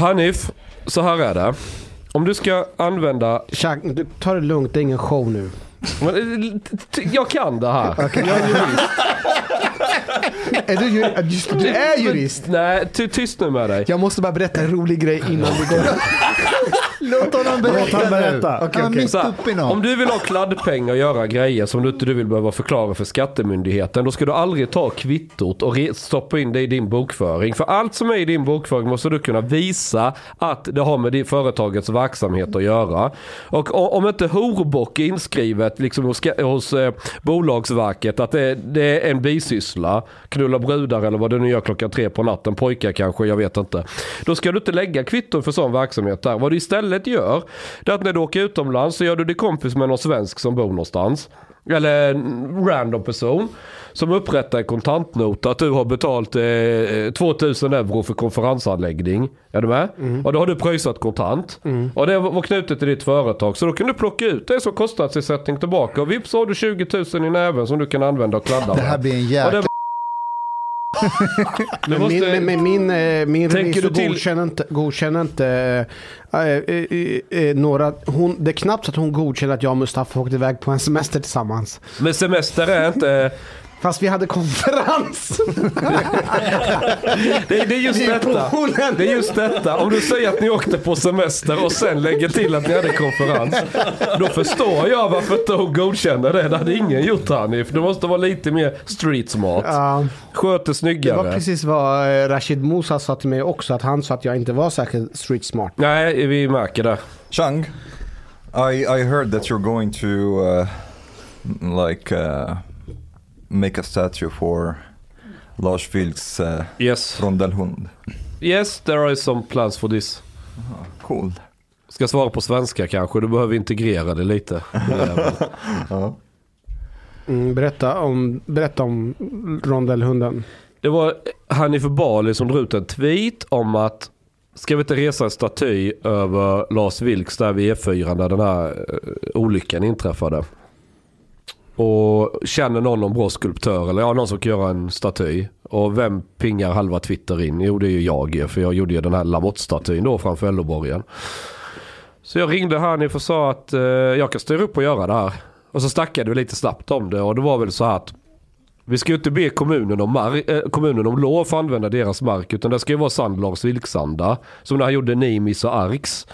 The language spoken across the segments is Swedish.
Hanif, så här är det. Om du ska använda... Chuck, du, ta det lugnt, det är ingen show nu. Men, t- Jag kan det här. Jag är jurist. är du, jur, just, du är jurist? Nej, ty, tyst nu med dig. Jag måste bara berätta en rolig grej innan vi går. Låt honom berätta, Låt berätta. mitt Så här, om du vill ha kladdpengar och göra grejer som du inte du vill behöva förklara för skattemyndigheten. Då ska du aldrig ta kvittot och stoppa in det i din bokföring. För allt som är i din bokföring måste du kunna visa att det har med det företagets verksamhet att göra. Och om inte horbock är inskrivet liksom hos, hos eh, Bolagsverket att det, det är en bisyssla. Knulla brudar eller vad du nu gör klockan tre på natten. Pojkar kanske, jag vet inte. Då ska du inte lägga kvitton för sån verksamhet där. Vad du istället gör det är att när du åker utomlands så gör du dig kompis med någon svensk som bor någonstans. Eller en random person. Som upprättar en kontantnota att du har betalt eh, 2000 euro för konferensanläggning. Är du med? Och då har du pröjsat kontant. Och det var knutet till ditt företag. Så då kan du plocka ut det som kostnadsersättning tillbaka. Och vips så har du 20 000 i näven som du kan använda och kladda Det här med. blir en jäkla... Men måste- min, men min, eh, min revisor till- godkänner inte, godkänner inte eh, eh, eh, några... Hon, det är knappt så att hon godkänner att jag och Mustafa åkte iväg på en semester tillsammans. Men semester är inte... Fast vi hade konferens. Det, det är just detta. Det är just detta. Om du säger att ni åkte på semester och sen lägger till att ni hade konferens. Då förstår jag varför inte hon godkänner det. Det hade ingen gjort Hanif. Du måste vara lite mer street smart. Ja, Sköter det snyggare. var precis vad eh, Rashid Musa sa till mig också. Att han sa att jag inte var särskilt street smart. Nej, vi märker det. Chang, I I heard that you're going to uh, like uh, make a statue for Lars Vilks uh, Yes. rondellhund. Yes, there are some plans for this. Cool. Ska svara på svenska kanske. Du behöver integrera det lite. Ja. Mm, berätta, om, berätta om rondellhunden. Det var Hanif Bali som drog ut en tweet om att ska vi inte resa en staty över Lars Vilks där vid E4 när den här eh, olyckan inträffade. Och känner någon någon bra skulptör eller ja, någon som kan göra en staty. Och vem pingar halva Twitter in? Jo det är ju jag för jag gjorde ju den här Lamotte-statyn då framför LO-borgen. Så jag ringde Hanif och sa att eh, jag kan styra upp och göra det här. Och så snackade vi lite snabbt om det och det var väl så här att vi ska ju inte be kommunen om, mar- äh, eh, kommunen om lov för att använda deras mark. Utan det ska ju vara Sandlars vilksanda. Som när han gjorde Nimis och Arks.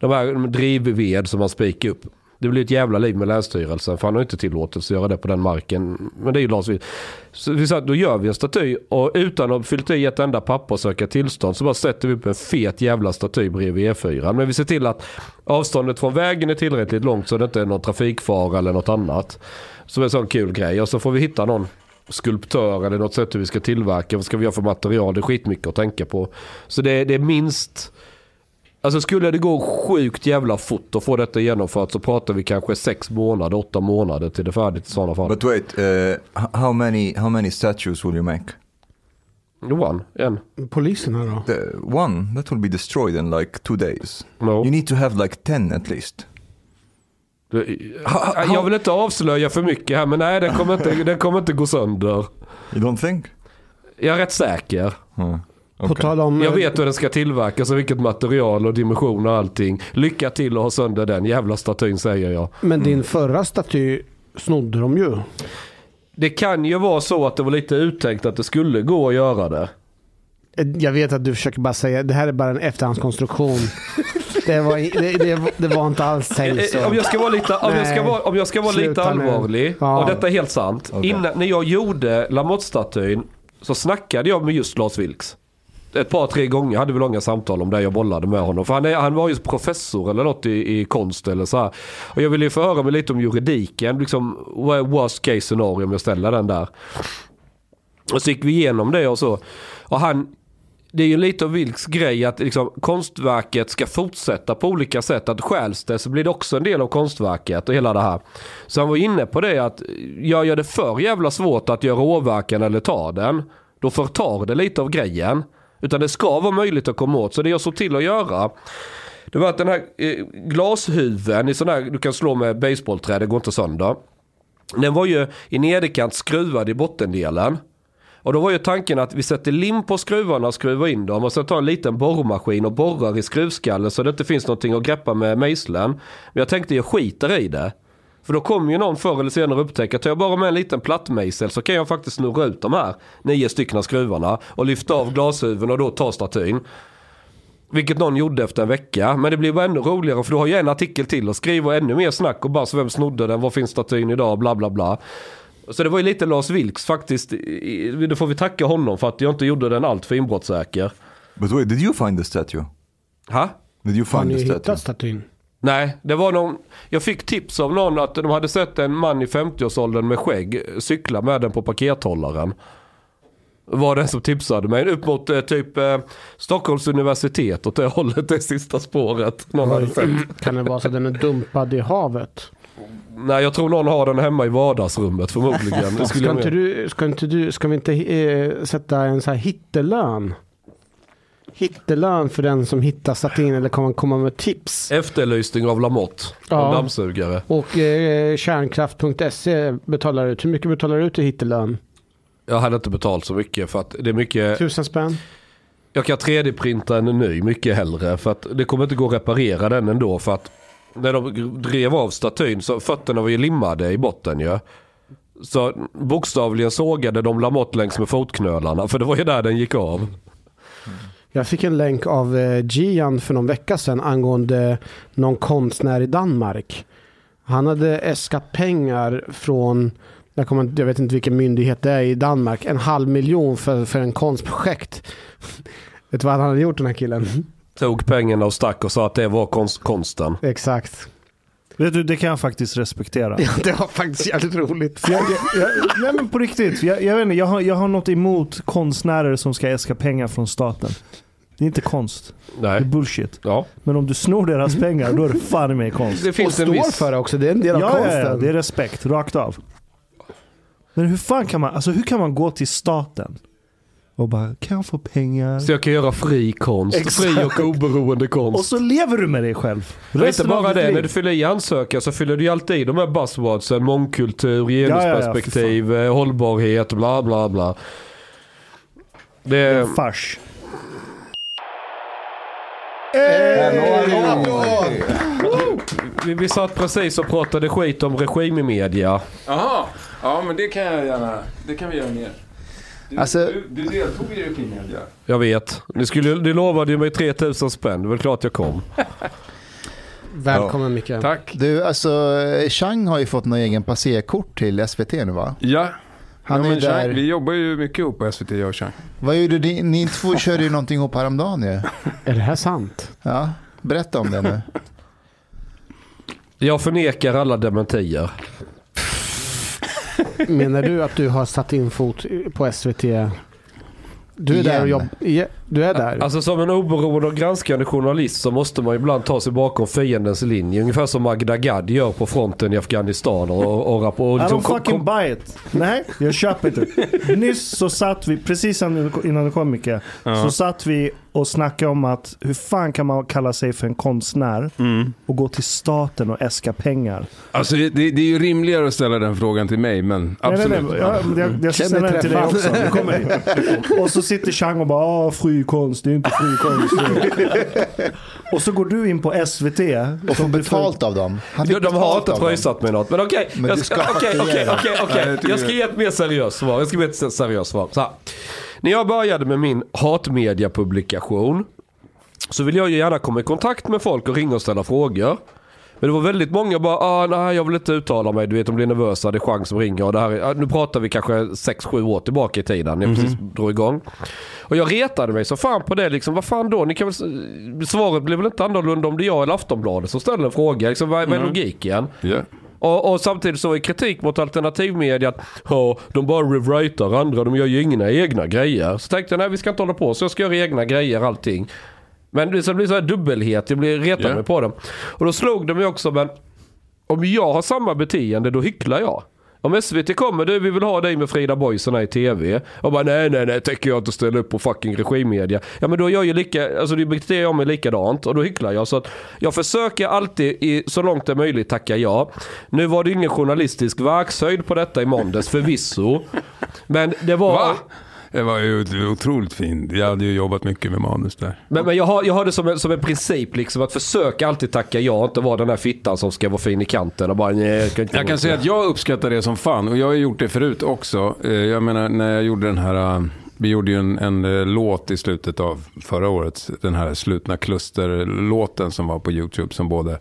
De här drivved som man spikar upp. Det blir ett jävla liv med Länsstyrelsen för han har inte tillåtelse att göra det på den marken. Men det är ju Lars Vilks. Så vi sa att då gör vi en staty och utan att fyllt i ett enda papper och söka tillstånd så bara sätter vi upp en fet jävla staty bredvid E4. Men vi ser till att avståndet från vägen är tillräckligt långt så det inte är någon trafikfara eller något annat. Som är en sån kul grej. Och så får vi hitta någon skulptör eller något sätt hur vi ska tillverka. Vad ska vi göra för material? Det är skitmycket att tänka på. Så det, det är minst... Alltså skulle det gå sjukt jävla fort att få detta genomfört så pratar vi kanske sex månader, åtta månader till det är färdigt i sådana fall. But wait, uh, how many how many statues will you make? Johan, en. Poliserna då? The one that will be destroyed in like two days. No. You need to have like ten at least. Du- Jag vill inte avslöja för mycket här men nej den kommer inte, den kommer inte gå sönder. You don't think? Jag är rätt säker. Hmm. På tal om... Jag eh, vet hur den ska tillverkas och vilket material och dimension och allting. Lycka till att ha sönder den jävla statyn säger jag. Men din förra staty snodde de ju. Det kan ju vara så att det var lite uttänkt att det skulle gå att göra det. Eh, Jag vet att du försöker bara säga det här är bara en efterhandskonstruktion. det, var, det, det, det var inte alls tänkt så. Eh, Om jag ska vara lite, om jag ska vara, om jag ska vara lite allvarlig, Ja. och detta är helt sant. Okej. Innan, när jag gjorde Lamotte-statyn så snackade jag med just Lars Vilks. Ett par, tre gånger hade vi långa samtal om det jag bollade med honom. För han, är, han var ju professor eller något i, i konst eller så här. Och jag ville ju förhöra mig lite om juridiken. Liksom, vad är worst case scenario om jag ställer den där. Och så gick vi igenom det och så. Och han, det är ju lite av Vilks grej att liksom, konstverket ska fortsätta på olika sätt. Att stjäls det så blir det också en del av konstverket och hela det här. Så han var inne på det att jag gör det för jävla svårt att göra åverkan eller ta den. Då förtar det lite av grejen. Utan det ska vara möjligt att komma åt. Så det jag såg till att göra. Det var att den här eh, glashuven i sån här, du kan slå med baseballträ, det går inte sönder. Den var ju i nederkant skruvad i bottendelen. Och då var ju tanken att vi sätter lim på skruvarna och skruvar in dem och sen tar en liten borrmaskin och borrar i skruvskallen så det inte finns någonting att greppa med mejslen. Men jag tänkte jag skiter i det. För då kommer ju någon förr eller senare upptäcka att jag bara med en liten plattmejsel så kan jag faktiskt snurra ut de här nio stycken skruvarna och lyfta av glashuven och då ta statyn. Vilket någon gjorde efter en vecka. Men det blir bara ännu roligare för du har ju en artikel till och skriver ännu mer snack och bara så vem snodde den, var finns statyn idag, bla bla bla. Så det var ju lite Lars Vilks faktiskt. Det får vi tacka honom för att jag inte gjorde den allt för inbrottssäker. But wait, did you find the statue? Ha? Did you Har find ni the statue? hittat statyn? Nej, det var någon, jag fick tips av någon att de hade sett en man i 50-årsåldern med skägg cykla med den på pakethållaren. Var den som tipsade mig. Upp mot eh, typ eh, Stockholms universitet åt det hållet, det sista spåret. Någon hade sett. Kan det vara så att den är dumpad i havet? Nej, jag tror någon har den hemma i vardagsrummet förmodligen. Det skulle Ska jag inte, med. du, ska inte du, ska vi inte eh, sätta en så här hittelön? Hittelön för den som hittar statyn eller kommer komma med tips. Efterlysning av Lamotte. Ja. En dammsugare. Och eh, kärnkraft.se betalar ut. Hur mycket betalar du ut i hittelön? Jag hade inte betalt så mycket för att det är mycket. Tusen spänn? Jag kan 3D-printa en ny mycket hellre. För att det kommer inte gå att reparera den ändå. För att när de drev av statyn så fötterna var ju limmade i botten ju. Så bokstavligen sågade de Lamotte längs med fotknölarna. För det var ju där den gick av. Jag fick en länk av eh, Gian för någon vecka sedan angående någon konstnär i Danmark. Han hade äskat pengar från, jag, kommer, jag vet inte vilken myndighet det är i Danmark, en halv miljon för, för en konstprojekt. vet du vad han hade gjort den här killen? Tog pengarna och stack och sa att det var konst, konsten. Exakt. Vet du, det kan jag faktiskt respektera. Ja, det var faktiskt jävligt roligt. Jag, jag, jag, nej men på riktigt, jag, jag, vet inte, jag, har, jag har något emot konstnärer som ska äska pengar från staten. Det är inte konst. Det är Nej. bullshit. Ja. Men om du snor deras pengar, då är det fan i mig konst. Det Och finns en står viss... för det också, det är en del av Ja, konsten. ja, ja, det är respekt, rakt av. Men hur fan kan man, alltså hur kan man gå till staten och bara, kan jag få pengar? Så jag kan göra fri konst. Exakt. Fri och oberoende Och så lever du med dig själv. och inte bara det, liv. när du fyller i ansökan så fyller du ju alltid i de här buzzwordsen. Mångkultur, ja, ja, genusperspektiv, eh, hållbarhet, bla bla bla. Det är en fars. Vi, vi satt precis och pratade skit om regim i media. Jaha, ja men det kan jag gärna, det kan vi göra mer. Du, Alltså- du, du deltog i Regimedia. Jag vet. Ni, skulle, ni lovade ju mig 3000 spänn. Det är väl klart jag kom. Välkommen Micke. Tack. Du, alltså Chang har ju fått någon egen passerkort till SVT nu va? Ja, Han ja, är där. Chang, vi jobbar ju mycket ihop på SVT jag och Chang. Vad gjorde ni? Ni två körde ju någonting ihop häromdagen ju. Är det här sant? Ja, berätta om det nu. Jag förnekar alla dementier. Menar du att du har satt in fot på SVT? Du är där och Igen. jobbar. Du är där. Alltså som en oberoende och granskande journalist så måste man ibland ta sig bakom fiendens linje. Ungefär som Magda Gad gör på fronten i Afghanistan. Och, och, och, och I liksom don't kom- fucking kom- buy it. Nej, jag köper inte. Nyss så satt vi, precis innan du kom Micke, så satt vi och snackade om att hur fan kan man kalla sig för en konstnär och gå till staten och äska pengar? Alltså det, det, är ju rimligare att ställa den frågan till mig, men absolut. Nej, nej, nej. Jag, jag, jag ställa den till dig också. Och så sitter Chang och bara ah, fri konst, det är inte fri konst. och så går du in på SVT. Och får betalt av dem. Han fick de har inte pröjsat med något. Men okej, Men jag ska, Jag ge ett mer seriöst svar. Jag ska ge ett seriöst svar. Så här. När jag började med min hatmedia-publikation så vill jag ju gärna komma i kontakt med folk och ringa och ställa frågor. Men det var väldigt många bara, ah, nej jag vill inte uttala mig, du vet de blir nervösa, det är chans som ringer och det här är, nu pratar vi kanske 6-7 år tillbaka i tiden, när jag precis drog igång. Och jag retade mig så fan på det liksom, vad fan då? Ni kan väl, svaret blir väl inte annorlunda om det är jag eller Aftonbladet som ställer en fråga, liksom, vad, vad är logiken? Ja. Och, och samtidigt så är kritik mot alternativmedia att de bara rewritar andra, de gör ju inga egna grejer. Så tänkte jag, nej vi ska inte hålla på så, jag ska göra egna grejer allting. Men det så blir så här dubbelhet, jag blir retad Ja. mig på dem. Och då slog det mig också, men om jag har samma beteende då hycklar jag. Om SVT kommer, du vi vill ha dig med Frida Boisen i TV. Och bara nej nej nej tänker jag inte ställa upp på fucking regimmedia. Ja men då gör jag ju lika, alltså det beter jag mig likadant och då hycklar jag. Så att jag försöker alltid i, så långt det är möjligt tacka ja. Nu var det ingen journalistisk verkshöjd på detta i måndags förvisso. Men det var... Va? Det var ju otroligt fint. Jag hade ju jobbat mycket med manus där. Men, men jag, har, jag har det som en, som en princip liksom att försöka alltid tacka ja, inte vara den där fittan som ska vara fin i kanten och bara nej, jag Jag kan säga att jag uppskattar det som fan och jag har gjort det förut också. Eh, Jag menar när jag gjorde den här, eh, vi gjorde ju en, en eh, låt i slutet av förra året. Den här slutna klusterlåten som var på YouTube som både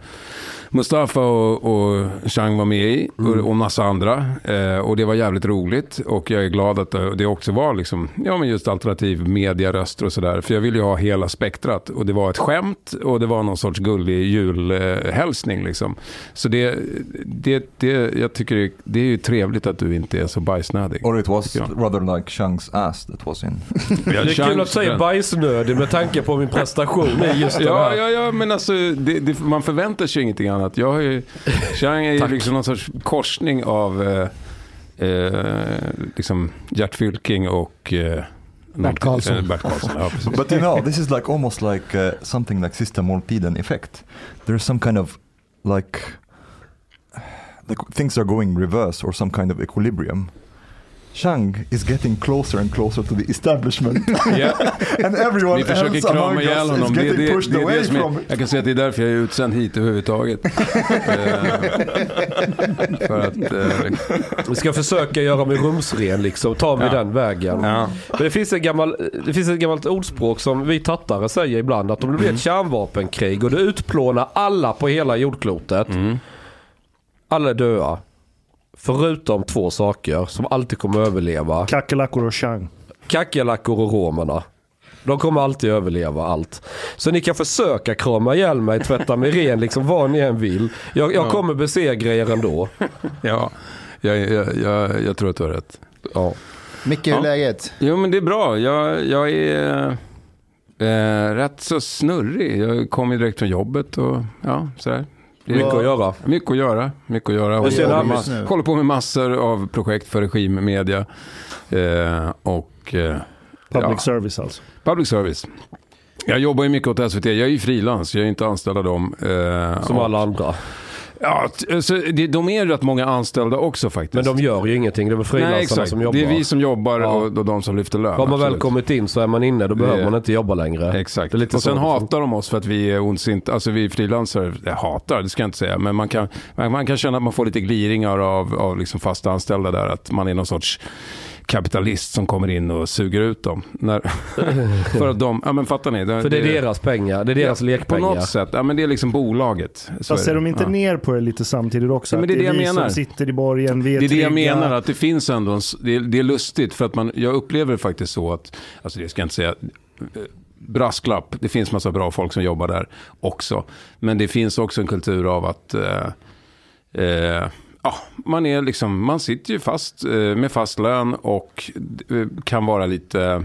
Mustafa och, och Chang var med i och, och massa andra. Eh, och det var jävligt roligt och jag är glad att det också var liksom, ja men just alternativ mediaröster och sådär. För jag ville ju ha hela spektrat och det var ett skämt och det var någon sorts gullig julhälsning liksom. Så det, det, det, jag tycker det, det är ju trevligt att du inte är så bajsnödig. Or it was rather like Chang's ass that was in. Det är kul att säga bajsnödig med tanke på min prestation i just det Ja, här. ja, ja, men alltså det, det, man förväntar sig ingenting annat. Jag har ju, Chang är ju liksom någon sorts korsning av eh, eh, liksom Gert Fylking och eh, något- Karlsson. eh, Bert Karlsson. Ja. But you know, this is like almost like uh, something like System Multiden effect. There's some kind of like like things are going reverse or some kind of equilibrium. Chang is getting closer and closer to the establishment. Ja. and everyone Vi försöker krama ihjäl honom. Det, det, pushed det, det som from är, jag kan säga att det är därför jag är utsänd hit överhuvudtaget. Eh, För att... eh, Vi ska försöka göra mig rumsren liksom, ta mig Ja. den vägen. ja. Men det finns, en gammal, det finns ett gammalt ordspråk som vi tattare säger ibland att om det blir ett kärnvapenkrig och det utplånar alla på hela jordklotet. Alla är döda. Förutom två saker som alltid kommer att överleva. Kackerlackor och Chang. Kackerlackor och romerna. De kommer alltid överleva allt. Så ni kan försöka krama ihjäl mig, tvätta mig ren, liksom vad ni än vill. Jag, jag kommer besegra er ändå. ja. Jag, jag, jag, jag tror att du har rätt. Ja. Micke, hur är läget? Jo men det är bra. Jag, jag är eh, rätt så snurrig. Jag kom ju direkt från jobbet och ja, sådär. Mycket att göra. Mycket att göra. Mycket att göra. Håller med, ut nu? håller på med massor av projekt för regimmedia. Eh, och eh, Public ja, service alltså. public service. Jag jobbar ju mycket åt SVT. Jag är ju frilans. Jag är inte anställd av dem. Eh, Som och- alla andra. Ja, så det, de är rätt många anställda också faktiskt. Men de gör ju ingenting. Det är väl frilansarna som jobbar. Det är vi som jobbar Ja. och, och de som lyfter lön. Har man väl kommit in så är man inne. Då behöver Det- man inte jobba längre. Exakt. Och sen hatar de oss för att vi är ondsinta. Alltså vi frilansare, jag hatar, det ska jag inte säga. Men man kan, man, man kan känna att man får lite gliringar av, av liksom fasta anställda där. Att man är någon sorts kapitalist som kommer in och suger ut dem. När, för att de, ja men fattar ni? För det är deras pengar. Det är deras På lekpengar. något sätt, ja men det är liksom bolaget. Så Fast det. de inte ja. ner på det lite samtidigt också? Ja, men det är det jag vi menar. som sitter i borgen, vi är Det är det jag trygga. menar, att det finns ändå en, det, är, det är lustigt för att man, jag upplever det faktiskt så att, alltså det ska jag inte säga, eh, brasklapp, det finns massa bra folk som jobbar där också. Men det finns också en kultur av att eh, eh, ja, man, är liksom, man sitter ju fast eh, med fast lön och eh, kan vara lite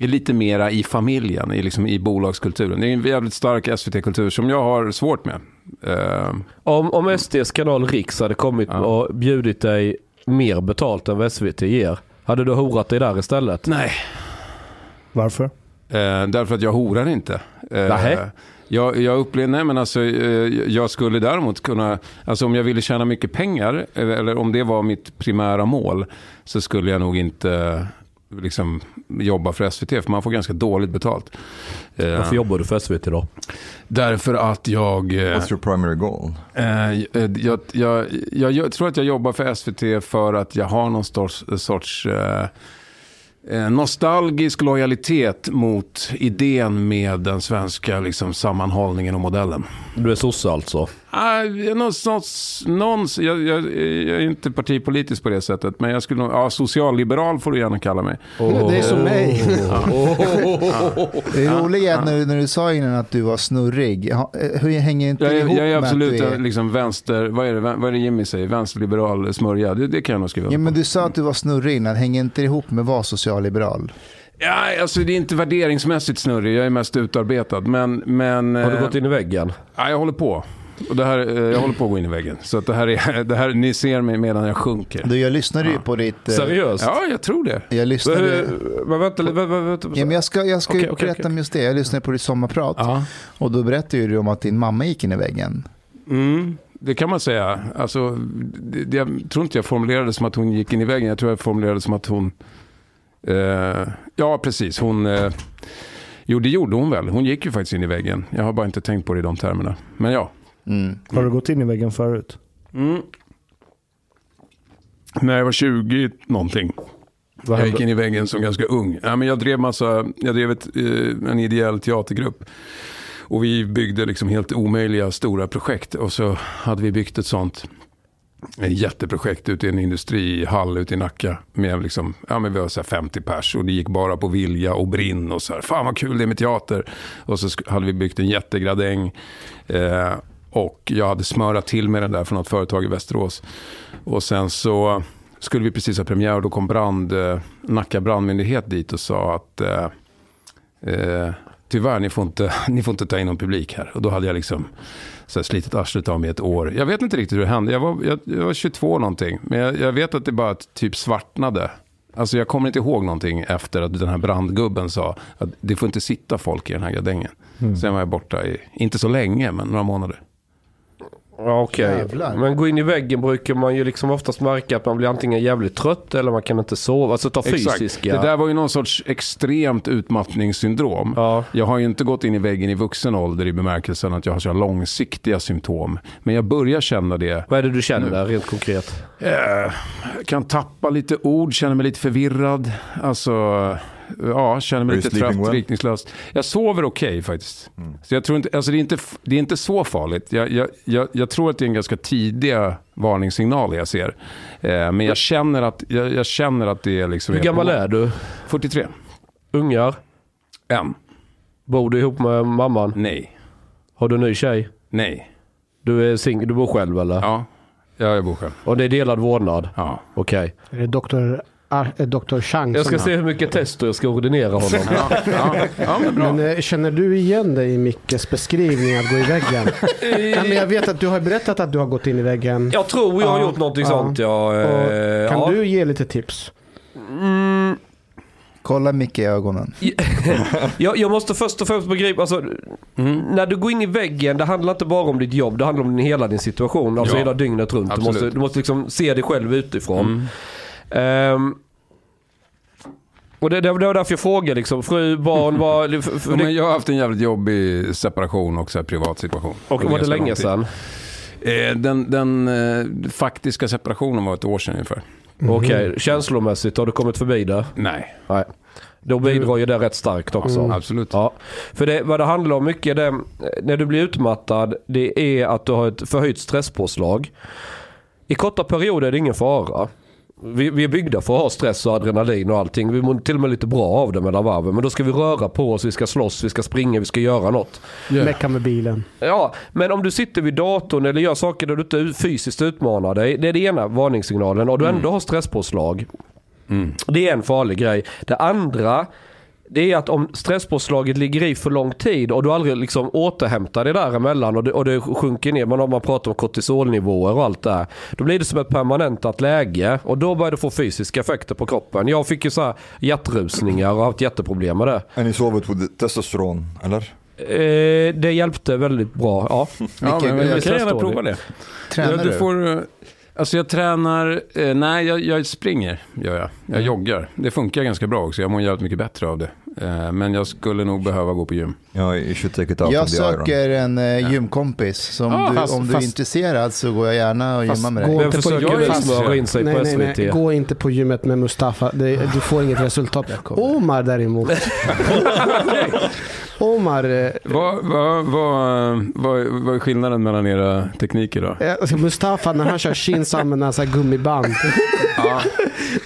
är lite mera i familjen, i, liksom, i bolagskulturen. Det är en jävligt stark SVT-kultur som jag har svårt med. Eh, Om, om SDs kanal Riks hade kommit Ja. och bjudit dig mer betalt än vad SVT ger. Hade du horat dig där istället? nej, Varför? Eh, därför att jag horar inte. Eh, Nähä? Jag, jag upplever, nej men alltså, eh, jag skulle däremot kunna, alltså om jag ville tjäna mycket pengar, eh, eller om det var mitt primära mål, så skulle jag nog inte liksom jobba för SVT, för man får ganska dåligt betalt. Eh, Varför jobbar du för SVT då? Därför att jag... eh, What's your primary goal? Eh, jag, jag, jag, jag tror att jag jobbar för SVT för att jag har någon sorts, sorts eh, eh, Eh, nostalgisk lojalitet mot idén med den svenska liksom, sammanhållningen och modellen. Du är sosse alltså? Ah, någon, sorts- någon, jag, jag, jag är inte partipolitisk på det sättet, men jag skulle ja, socialliberal får du gärna kalla mig. Det är som mig. Det roliga är att när, när du sa innan att du var snurrig, eh, hur hänger inte Jag det är, ihop jag är absolut du är... liksom vänster, vad är, det, vad är det Jimmy säger? Vänsterliberal smörja, det, det kan jag nog skriva Ja, men du sa att du var snurrig innan, hänger inte det ihop med att vara socialliberal? Ja, alltså det är inte värderingsmässigt snurrig, jag är mest utarbetad. Men, men, Har du eh, gått in i väggen? Ja, jag håller på. Och det här, eh, jag håller på att gå in i väggen. Så att det här är, det här, ni ser mig medan jag sjunker. Du, jag lyssnade ju på ditt... eh, Seriöst? Ja, jag tror det. Jag lyssnade... Men vänta, vänta, vänta, vänta. Ja, men jag ska, jag ska ju Okej, okej, berätta okej. om just det. Jag lyssnade på ditt sommarprat. Ja. Och då berättade ju du om att din mamma gick in i väggen. Mm, det kan man säga. Alltså, det, jag tror inte jag formulerade det som att hon gick in i väggen. Jag tror jag formulerade det som att hon... Eh, ja, precis. Hon... Eh, jo, det gjorde hon väl. Hon gick ju faktiskt in i väggen. Jag har bara inte tänkt på det i de termerna. Men ja. Mm. Har du gått in i väggen förut? Mm. När jag var 20 någonting. Vad Jag gick in i väggen som ganska ung. Ja, men jag drev, massa, jag drev ett, eh, en ideell teatergrupp. Och vi byggde liksom helt omöjliga stora projekt. Och så hade vi byggt ett sånt ett jätteprojekt ute i en industrihall ute i Nacka. Med liksom, ja, men vi var så här 50 pers och det gick bara på vilja och brinn. Och så här, fan vad kul det är med teater. Och så hade vi byggt en jättegradäng. Eh, och jag hade smörat till med den där från något företag i Västerås. Och sen så skulle vi precis ha premiär och då kom brand, eh, Nacka brandmyndighet dit och sa att eh, eh, tyvärr, ni får, inte, ni får inte ta in någon publik här. Och då hade jag liksom så här, slitit arslet av mig ett år. Jag vet inte riktigt hur det hände. Jag var, jag, jag var 22 någonting. Men jag, jag vet att det bara typ svartnade. Alltså jag kommer inte ihåg någonting efter att den här brandgubben sa att det får inte sitta folk i den här gardängen. Sen var jag borta i, inte så länge, men några månader. Ja, Okej, Jävlar. men gå in i väggen brukar man ju liksom oftast märka att man blir antingen jävligt trött eller man kan inte sova. Alltså ta fysiska. Det där var ju någon sorts extremt utmattningssyndrom. Ja. Jag har ju inte gått in i väggen i vuxen ålder i bemärkelsen att jag har så långsiktiga symptom. Men jag börjar känna det. Vad är det du känner rent konkret? Eh, Jag kan tappa lite ord, känner mig lite förvirrad. Alltså, ja, känner mig Are lite trött, well? riktningslös. Jag sover okej faktiskt. Så jag tror inte, alltså det, är inte, det är inte så farligt. Jag, jag, jag, jag tror att det är en ganska tidiga varningssignaler jag ser. Eh, men jag känner, att, jag, jag känner att det är liksom... Hur gammal är du? 43. Ungar? En. Bor du ihop med mamman? Nej. Har du en ny tjej? Nej. Du är singel, du bor själv eller? Ja, ja jag bor själv. Och det är delad vårdnad? Ja. Okej. Är det doktor, Ar- eh, Chang Jag ska se hur mycket tester jag ska ordinera honom. Ja, ja, ja men bra. Men eh, känner du igen dig i Mickes beskrivning att gå i väggen? ja, men jag vet att du har berättat att du har gått in i väggen. Jag tror jag har gjort någonting ja. sånt. Ja, Och eh, kan ja. du ge lite tips? Mm, Kolla Micke i ögonen. jag, jag måste först och främst begripa, alltså, Mm. när du går in i väggen, det handlar inte bara om ditt jobb, det handlar om din, hela din situation. Alltså Ja, hela dygnet runt. Du måste, du måste liksom se dig själv utifrån. Mm. Ehm, och det, det var därför jag frågade liksom, fru, barn, var, Ja, det, men jag har haft en jävligt jobbig separation och så här privat situation. och var det länge sedan? Eh, Den, den eh, faktiska separationen var ett år sedan ungefär. Okej, känslomässigt, har du kommit förbi det? Nej, Nej. Då bidrar ju det rätt starkt också. absolut. Ja, för det, vad det handlar om mycket, det, när du blir utmattad, det är att du har ett förhöjt stresspåslag. I korta perioder är det ingen fara. Vi, vi är byggda för att ha stress och adrenalin och allting. Vi mår till och med lite bra av det mellan varven. Men då ska vi röra på oss, vi ska slåss, vi ska springa, vi ska göra något. Mecka med bilen. Ja, men om du sitter vid datorn eller gör saker där du inte fysiskt utmanar dig. Det är det ena varningssignalen. Och du ändå har stresspåslag. Det är en farlig grej. Det andra det är att om stresspåslaget ligger i för lång tid och du aldrig liksom återhämtar det däremellan och det, och det sjunker ner. Man, man pratar om kortisolnivåer och allt det här. Då blir det som ett permanentat läge och då börjar det få fysiska effekter på kroppen. Jag fick ju så här hjärtrusningar och har haft jätteproblem med det. And you solve it with testosteron, eller? Eh, det hjälpte väldigt bra. Ja. Ja, men jag kan gärna prova det. Tränar du du? får, Alltså jag tränar, eh, nej jag, jag springer, gör jag. Jag joggar. Det funkar ganska bra också, jag mår jävligt mycket bättre av det. Eh, men jag skulle nog behöva gå på gym. Ja, you should take it out Jag söker en eh, gymkompis. Så om, Ah, du, fast- om du är fast- intresserad så går jag gärna och Fast gymmar med gå dig. Vem inte på är in sig Nej, på nej, nej. SVT? Gå inte på gymmet med Mustafa. Det, du får inget resultat. Omar däremot. Omar, eh, Vad, vad, vad, vad, vad är skillnaden mellan era tekniker då? eh, alltså Mustafa när han kör chins använder han så här gummiband. Ja,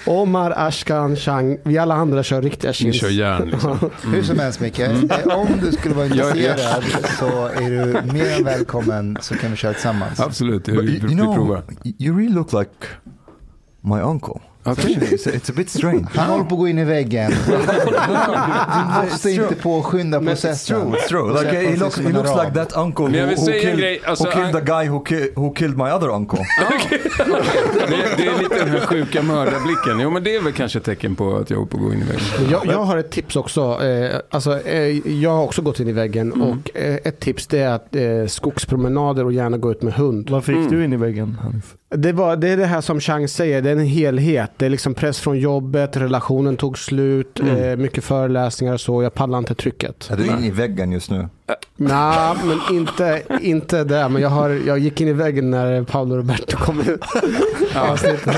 Omar, Ashkan, Chang, vi alla andra kör riktiga ni chins. kör järn liksom. Hur som helst Micke, eh, om du skulle vara intresserad så är du mer än välkommen så kan vi köra tillsammans. Absolut, vi, vi, you, you know, provar. you really look like my uncle. Okej. It's, it's a bit strange. Han håller på att gå in i väggen. Du måste inte påskynda It's processen. true, it's true. Like, he looks, he looks like that uncle who, who, killed, grej, alltså, who killed the guy who, ki who killed my other uncle. Det, det är lite den här sjuka mördarblicken. Jo men det är väl kanske ett tecken på att jag håller på att gå in i väggen. Jag, jag har ett tips också. Eh, alltså, eh, jag har också gått in i väggen. Mm. Och eh, ett tips det är att skogspromenader och gärna gå ut med hund. Vad fick Mm. du in i väggen Hanif? Det, var, det är det här som Chang säger, det är en helhet. Det är liksom press från jobbet, relationen tog slut, Mm. eh, mycket föreläsningar och så. Jag pallar inte trycket. Är du inne i väggen just nu? Nej, men inte, inte det. Men jag, har, jag gick in i väggen när Paolo Roberto kom ut. Avsnittet.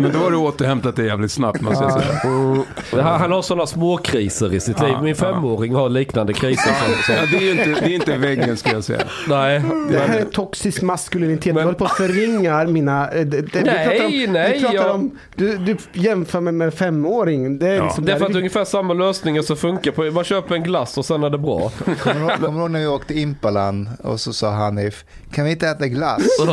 Men då har du återhämtat dig jävligt snabbt måste jag säga. Mm. Han, han har sådana små kriser i sitt liv. Min femåring har liknande kriser. Som, som, Ja, det är ju inte, det är inte väggen ska jag säga. nej, Det här är toxisk maskulinitet. Du håller på att förringar mina... eh, Det, det, Nej, om, nej, pratar jag- om, du, du jämför mig med en femåring. Det är Ja. liksom, det är för att där- ungefär samma lösningar som funkar. På, man köper en glass och sen är det bra. Kommer du ihåg- kommer du ihåg när vi åkte Impalan och så sa Hanif, kan vi inte äta glass? Och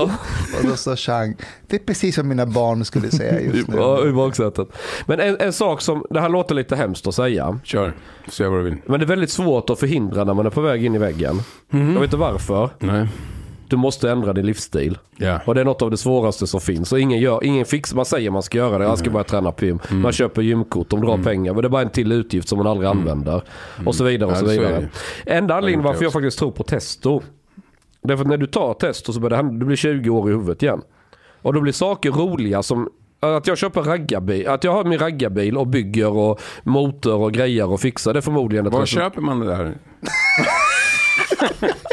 då sa Chang, det är precis vad mina barn skulle säga just nu. Ja, i baksätet. Men en, en sak som, det här låter lite hemskt att säga. Kör, se vad du vill. Men det är väldigt svårt att förhindra när man är på väg in i väggen. Jag vet inte varför. Nej. Du måste ändra din livsstil. Ja. Och det är något av det svåraste som finns. Och ingen, gör, ingen fix, man säger man ska göra det. Jag ska börja träna på gym. Mm. Man köper gymkort, de drar pengar. Men det är bara en till utgift som man aldrig använder. Och så vidare och så vidare. Enda anledningen varför jag faktiskt tror på testo. Det är för att när du tar testo så börjar det hända, du blir 20 år i huvudet igen. Och då blir saker roliga som att jag köper raggarbil, att jag har min raggarbil och bygger och motor och grejer och fixar. Det förmodligen Var köper man det där?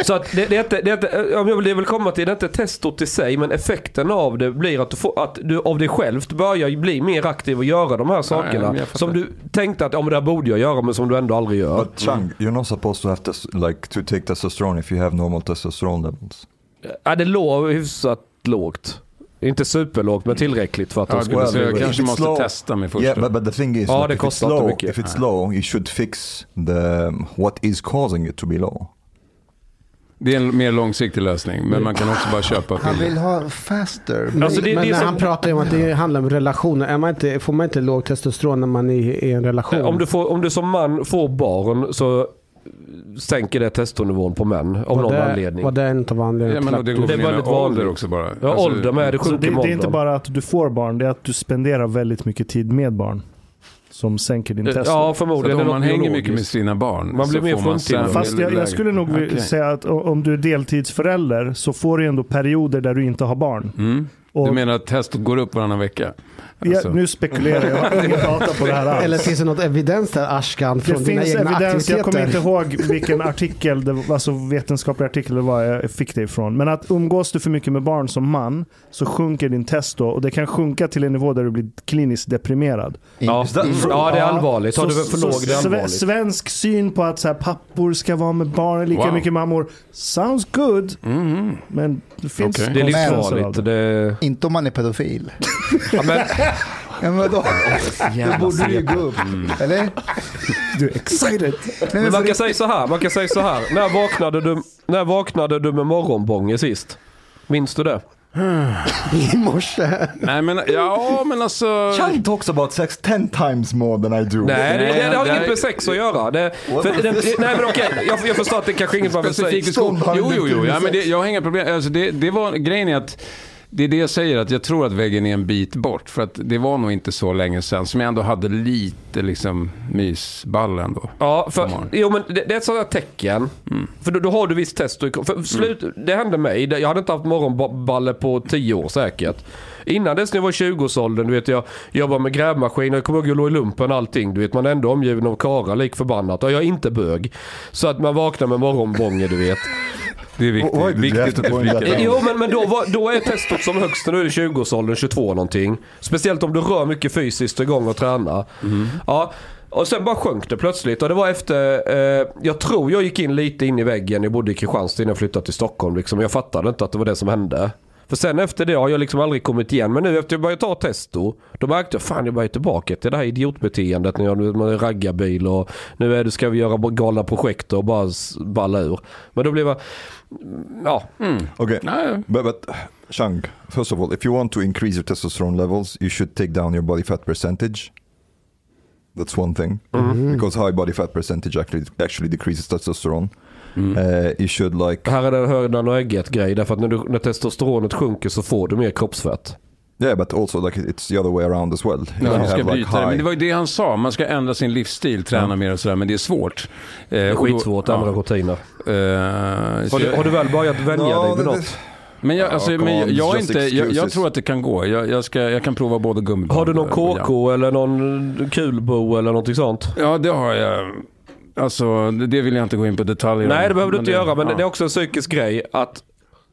Så att det, det, är inte, det, är inte, om jag vill, det vill komma till, det är inte testot i sig, men effekten av det blir att du, får, att du av dig själv börjar bli mer aktiv och göra de här sakerna. fattar. som du tänkte att ja, men det här borde jag göra, men som du ändå aldrig gör. But Chang, you're not supposed to have tes- like to take testosterone if you have normal testosterone levels. Ja, det låg hyfsat lågt. Inte superlågt, men tillräckligt för att de skulle... well, så jag kanske måste low- testa mig först. Yeah, but, but the thing is, Ja, like, det if, it's kostar inte low, mycket. if it's low, you should fix the what is causing it to be low. Det är en mer långsiktig lösning, men man kan också bara köpa Han piller. vill ha faster. Men, Alltså, det- men det är när som- han pratar ju om att det handlar om relationer. Är man inte, får man inte låg testosteron när man är i en relation? Om du, får, om du som man får barn så sänker det testonivån på män av Var någon det, anledning. Var det en av Ja, anledningarna och det går Det är väldigt vanligt. också bara. Ja, Alltså, ålder med. Det Så sjunker det, det är inte bara att du får barn, det är att du spenderar väldigt mycket tid med barn. Som sänker din testo. Ja, Så förmodligen. Det om man hänger biologiskt. mycket med sina barn Man blir så mer sämre Fast jag, jag skulle nog Okej. säga att om du är deltidsförälder så får du ändå perioder där du inte har barn. Mm. Och Du menar att testot går upp varannan vecka? Ja, Alltså. nu spekulerar jag, jag har ingen data på det här alls. Eller finns det något evidens där Ashkan det från dina finns egna evidens, jag kommer inte ihåg vilken artikel, det, var- alltså vetenskaplig artikel det var jag fick det ifrån. Men att umgås du för mycket med barn som man så sjunker din testo och det kan sjunka till en nivå där du blir kliniskt deprimerad. Ja, ja, det är allvarligt. Har du för låg, det är allvarligt. Svensk syn på att så här, pappor ska vara med barnen lika Wow. mycket mammor. Sounds good, Mhm. men det finns Okej. Det är livsfarligt. det. Det... Inte om man är pedofil. Ja, men, Ja, men vadå? Då borde du ju gå upp. Eller? Du är excited. Nej, men men man kan säga så här. Man kan säga så här. När vaknade du, när vaknade du med morgonbånge sist? Minns du det? I morse. Nej men, ja men alltså... Chang talks about sex ten times more than I do. Nej, det, det, det har inget med sex att göra. Det, för, det, nej men okej, jag, jag förstår att det kanske inget man vill säga. Jo, jo, jo. Ja, men det, jag har inga problem. Alltså, det, det var, grejen är att det är det jag säger, att jag tror att väggen är en bit bort. För att det var nog inte så länge sedan som jag ändå hade lite liksom mysball ändå. Ja, för, jo, men det, det är ett sådant tecken. För då, då har du visst testo. För slut, Det hände mig. Jag hade inte haft morgonballe på tio år säkert. Innan dess när jag var i 20-årsåldern, du vet jag jobbade med grävmaskin, jag kommer ihåg jag låg i lumpen och allting. Du vet man är ändå omgiven av karlar lik förbannat. Och jag är inte bög. Så att man vaknar med morgonbånge du vet. Det är viktigt, you viktigt att in. Jo men, men då, var, då är testot som högst är i 20-årsåldern, 22 någonting. Speciellt om du rör mycket fysiskt igång och tränar. Ja, och sen bara sjönk det plötsligt och det var efter, eh, jag tror jag gick in lite in i väggen, jag bodde i Kristianstad innan jag flyttade till Stockholm liksom. Jag fattade inte att det var det som hände. För sen efter det har jag liksom aldrig kommit igen. Men nu efter jag började ta testo, då märkte jag fan jag börjar tillbaka till det här idiotbeteendet när jag man är raggarbil och nu är det, ska vi göra galna projekt och bara balla ur. Men då blev jag, ja. Okay, Nej. but, but Shang, first of all, if you want to increase your testosterone levels, you should take down your body fat percentage. That's one thing, because high body fat percentage actually actually decreases testosterone. Uh, you should like Här är det hönan och ägget grej. Därför att när, du, när testosteronet sjunker så får du mer kroppsfett. Yeah, but also like it's the other way around as well. Ja, ska have, bryta det. Men det var ju det han sa. Man ska ändra sin livsstil, träna mer och sådär. Men det är svårt. Det är Eh, skitsvårt, ja. andra rutiner. Eh, så Har du, har du väl börjat vänja No, dig vid något? Men jag, alltså, Ja, men jag, jag, inte, jag, jag tror att det kan gå. Jag, jag, ska, jag kan prova både gummiband Har du någon KK eller någon kulbo eller någonting sånt? Ja, det har jag. Alltså, det det vill jag inte gå in på detaljer. Nej det behöver du inte göra men ja. det är också en psykisk grej att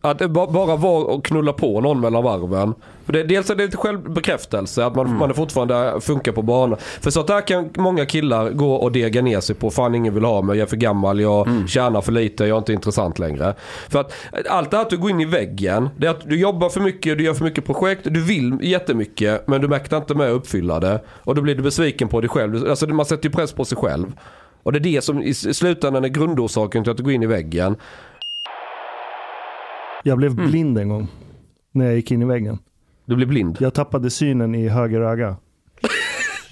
att det bara vara och knulla på någon mellan varven. För det, dels är det lite självbekräftelse att man, Mm. man är fortfarande funkar på banan. För sånt där kan många killar gå och dega ner sig på. Fan ingen vill ha mig, jag är för gammal, jag Mm. tjänar för lite, jag är inte intressant längre. För att allt det här att du går in i väggen. Det är att du jobbar för mycket, du gör för mycket projekt, du vill jättemycket men du mäktar inte med att uppfylla det. Och då blir du besviken på dig själv. Alltså man sätter ju press på sig själv. Och det är det som i slutändan är grundorsaken till att du går in i väggen. Jag blev blind en gång. När jag gick in i väggen. Du blir blind? Jag tappade synen i höger öga.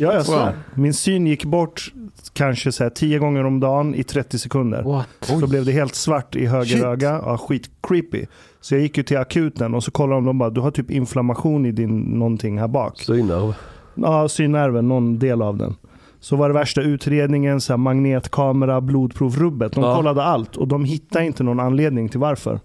Ja, jag svär. Min syn gick bort kanske så här 10 gånger om dagen i 30 sekunder. What? Så blev det helt svart i höger Shit. öga. Ja, skit creepy. Så jag gick ju till akuten och så kollade de, de bara, du har typ inflammation i din någonting här bak. Synnerv. Ja, synnerven, någon del av den. Så var det värsta utredningen, så här magnetkamera, blodprov, rubbet. De Ja. kollade allt och de hittade inte någon anledning till varför.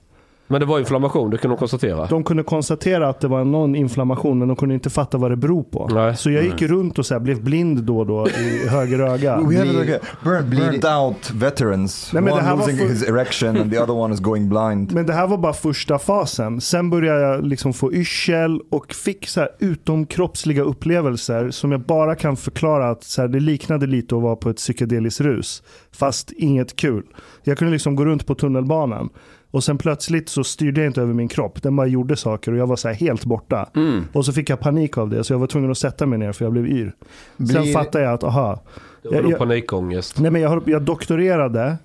Men det var inflammation, det kunde de konstatera. De kunde konstatera att det var någon inflammation men de kunde inte fatta vad det beror på. Nej. Så jag gick runt och så här, blev blind då och då i höger öga. We have like a burnt, burnt out veterans. Nej, one losing för- his erection and the other one is going blind. Men det här var bara första fasen. Sen började jag liksom få yrsel och fick så här utomkroppsliga upplevelser som jag bara kan förklara att så här, det liknade lite att vara på ett psykedeliskt rus. Fast inget kul. Jag kunde liksom gå runt på tunnelbanan och sen plötsligt så styrde jag inte över min kropp. Den bara gjorde saker och jag var så här helt borta. Och så fick jag panik av det så jag var tvungen att sätta mig ner för jag blev yr. Sen Blir- fattade jag att aha. Det var Jag, jag, panikångest. nej men jag, har- jag doktorerade,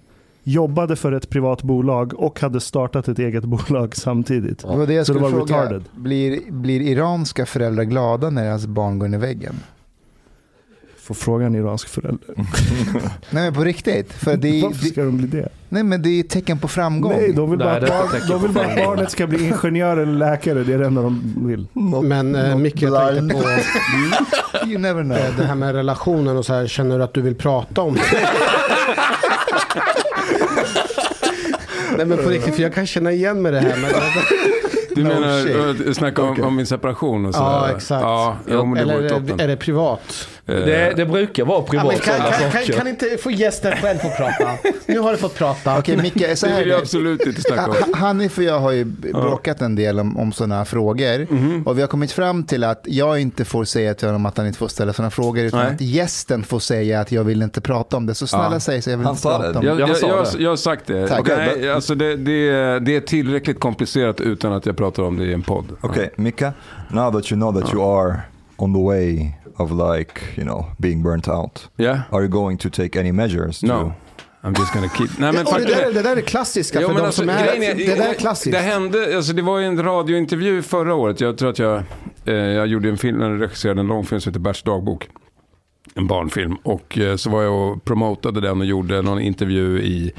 jobbade för ett privat bolag och hade startat ett eget bolag samtidigt. Det var det jag Så det skulle var fråga. retarded. Blir, blir iranska föräldrar glada när deras barn går in i väggen? Får fråga en iransk förälder. Nej men på riktigt. För det är, Varför ska de bli det? nej men det är ett tecken på framgång. Nej, de vill bara, Nej, barn, de vill bara att barnet ska bli ingenjör eller läkare. Det är det enda de vill. Men eh, Micke, jag tänkte på You never know. eh, det här med relationen och så här. Känner du att du vill prata om det? Nej men på riktigt, för jag kan känna igen mig det här. Men, Du No menar uh, snacka om, Okej. om min separation och sådär? ja, exakt. Ja, jo, det Eller är det, är det privat? Eh, Det, det brukar vara Ja, privat men kan, kan, kan, kan inte få gästen själv få prata? Nu har du fått prata. Okej Micke, så det här vill är jag det. absolut inte snacka om. Ha- Hanif och jag har ju bråkat en del om, om sådana här frågor. Mhm. Och vi har kommit fram till att jag inte får säga till honom att han inte får ställa sådana frågor. Utan Nej. att gästen får säga att jag vill inte prata om det. Så snälla Ja. säg så jag vill Han inte sa prata det. om det. Jag, Jag jag, sa jag, det. jag har sagt det. Tack. Nej, alltså det, det, det är tillräckligt komplicerat utan att jag pratar om det i en podd. Okay, Mika, now that you know that you are on the way of like, you know, being burnt out, Yeah? are you going to take any measures? To... No. I'm just gonna keep... Nej, men det, där, det där är klassiska Jo, för men de alltså, som är- det där är klassiskt. Det hände, alltså det var ju en radiointervju förra året. Jag tror att jag, eh, jag gjorde en film, jag regisserade en långfilm som heter Berts dagbok. En barnfilm. Och eh, så var jag och promotade den och gjorde någon intervju i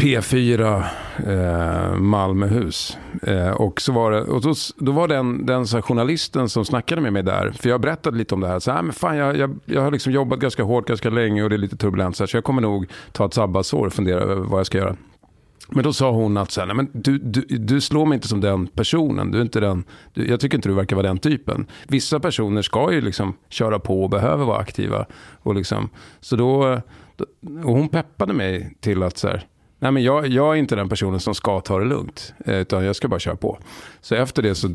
P4 eh, Malmöhus. Eh, och så var det, och då, då var den, den så här, journalisten som snackade med mig där, för jag berättade lite om det här. Så, här men fan, jag, jag, jag har liksom jobbat ganska hårt ganska länge och det är lite turbulent så, här, så jag kommer nog ta ett sabbatsår och fundera över vad jag ska göra. Men då sa hon att så här, men du, du, du slår mig inte som den personen. Du är inte den, du, jag tycker inte du verkar vara den typen. Vissa personer ska ju liksom köra på och behöver vara aktiva. Och liksom, så då, och hon peppade mig till att så här, nej men jag, jag är inte den personen som ska ta det lugnt. eh, Utan jag ska bara köra på. Så efter det så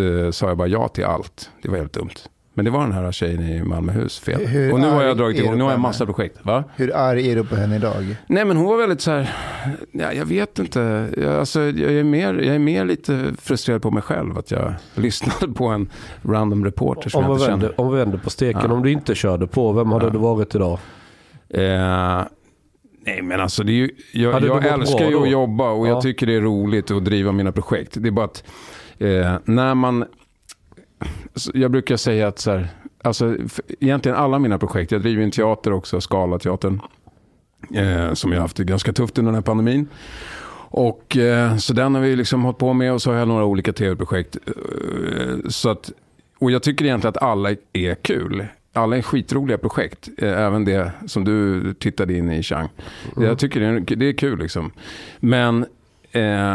eh, sa jag bara ja till allt. Det var helt dumt. Men det var den här tjejen i Malmöhus fel. Hur och nu har jag dragit igång, nu har jag massa projekt. Va? Hur arg är du på henne idag? Nej men hon var väldigt så här, ja, jag vet inte, jag, alltså, jag, är mer, jag är mer lite frustrerad på mig själv att jag lyssnade på en random reporter som Om jag vi, inte kände. vänder, om vi vänder på steken, Ja. om du inte körde på, vem hade Ja. du varit idag? Eh, nej men alltså det är ju, jag, det jag älskar ju att jobba och Ja. jag tycker det är roligt att driva mina projekt. Det är bara att eh, när man, jag brukar säga att så här, alltså, egentligen alla mina projekt, jag driver en teater också, Scala-teatern. Eh, som jag har haft det ganska tufft under den här pandemin. Och eh, så den har vi liksom hållit på med och så har jag några olika tv-projekt. Eh, så att, och jag tycker egentligen att alla är kul. Alla är skitroliga projekt. Eh, även det som du tittade in i Chang. Jag tycker det är, det är kul liksom. Men eh,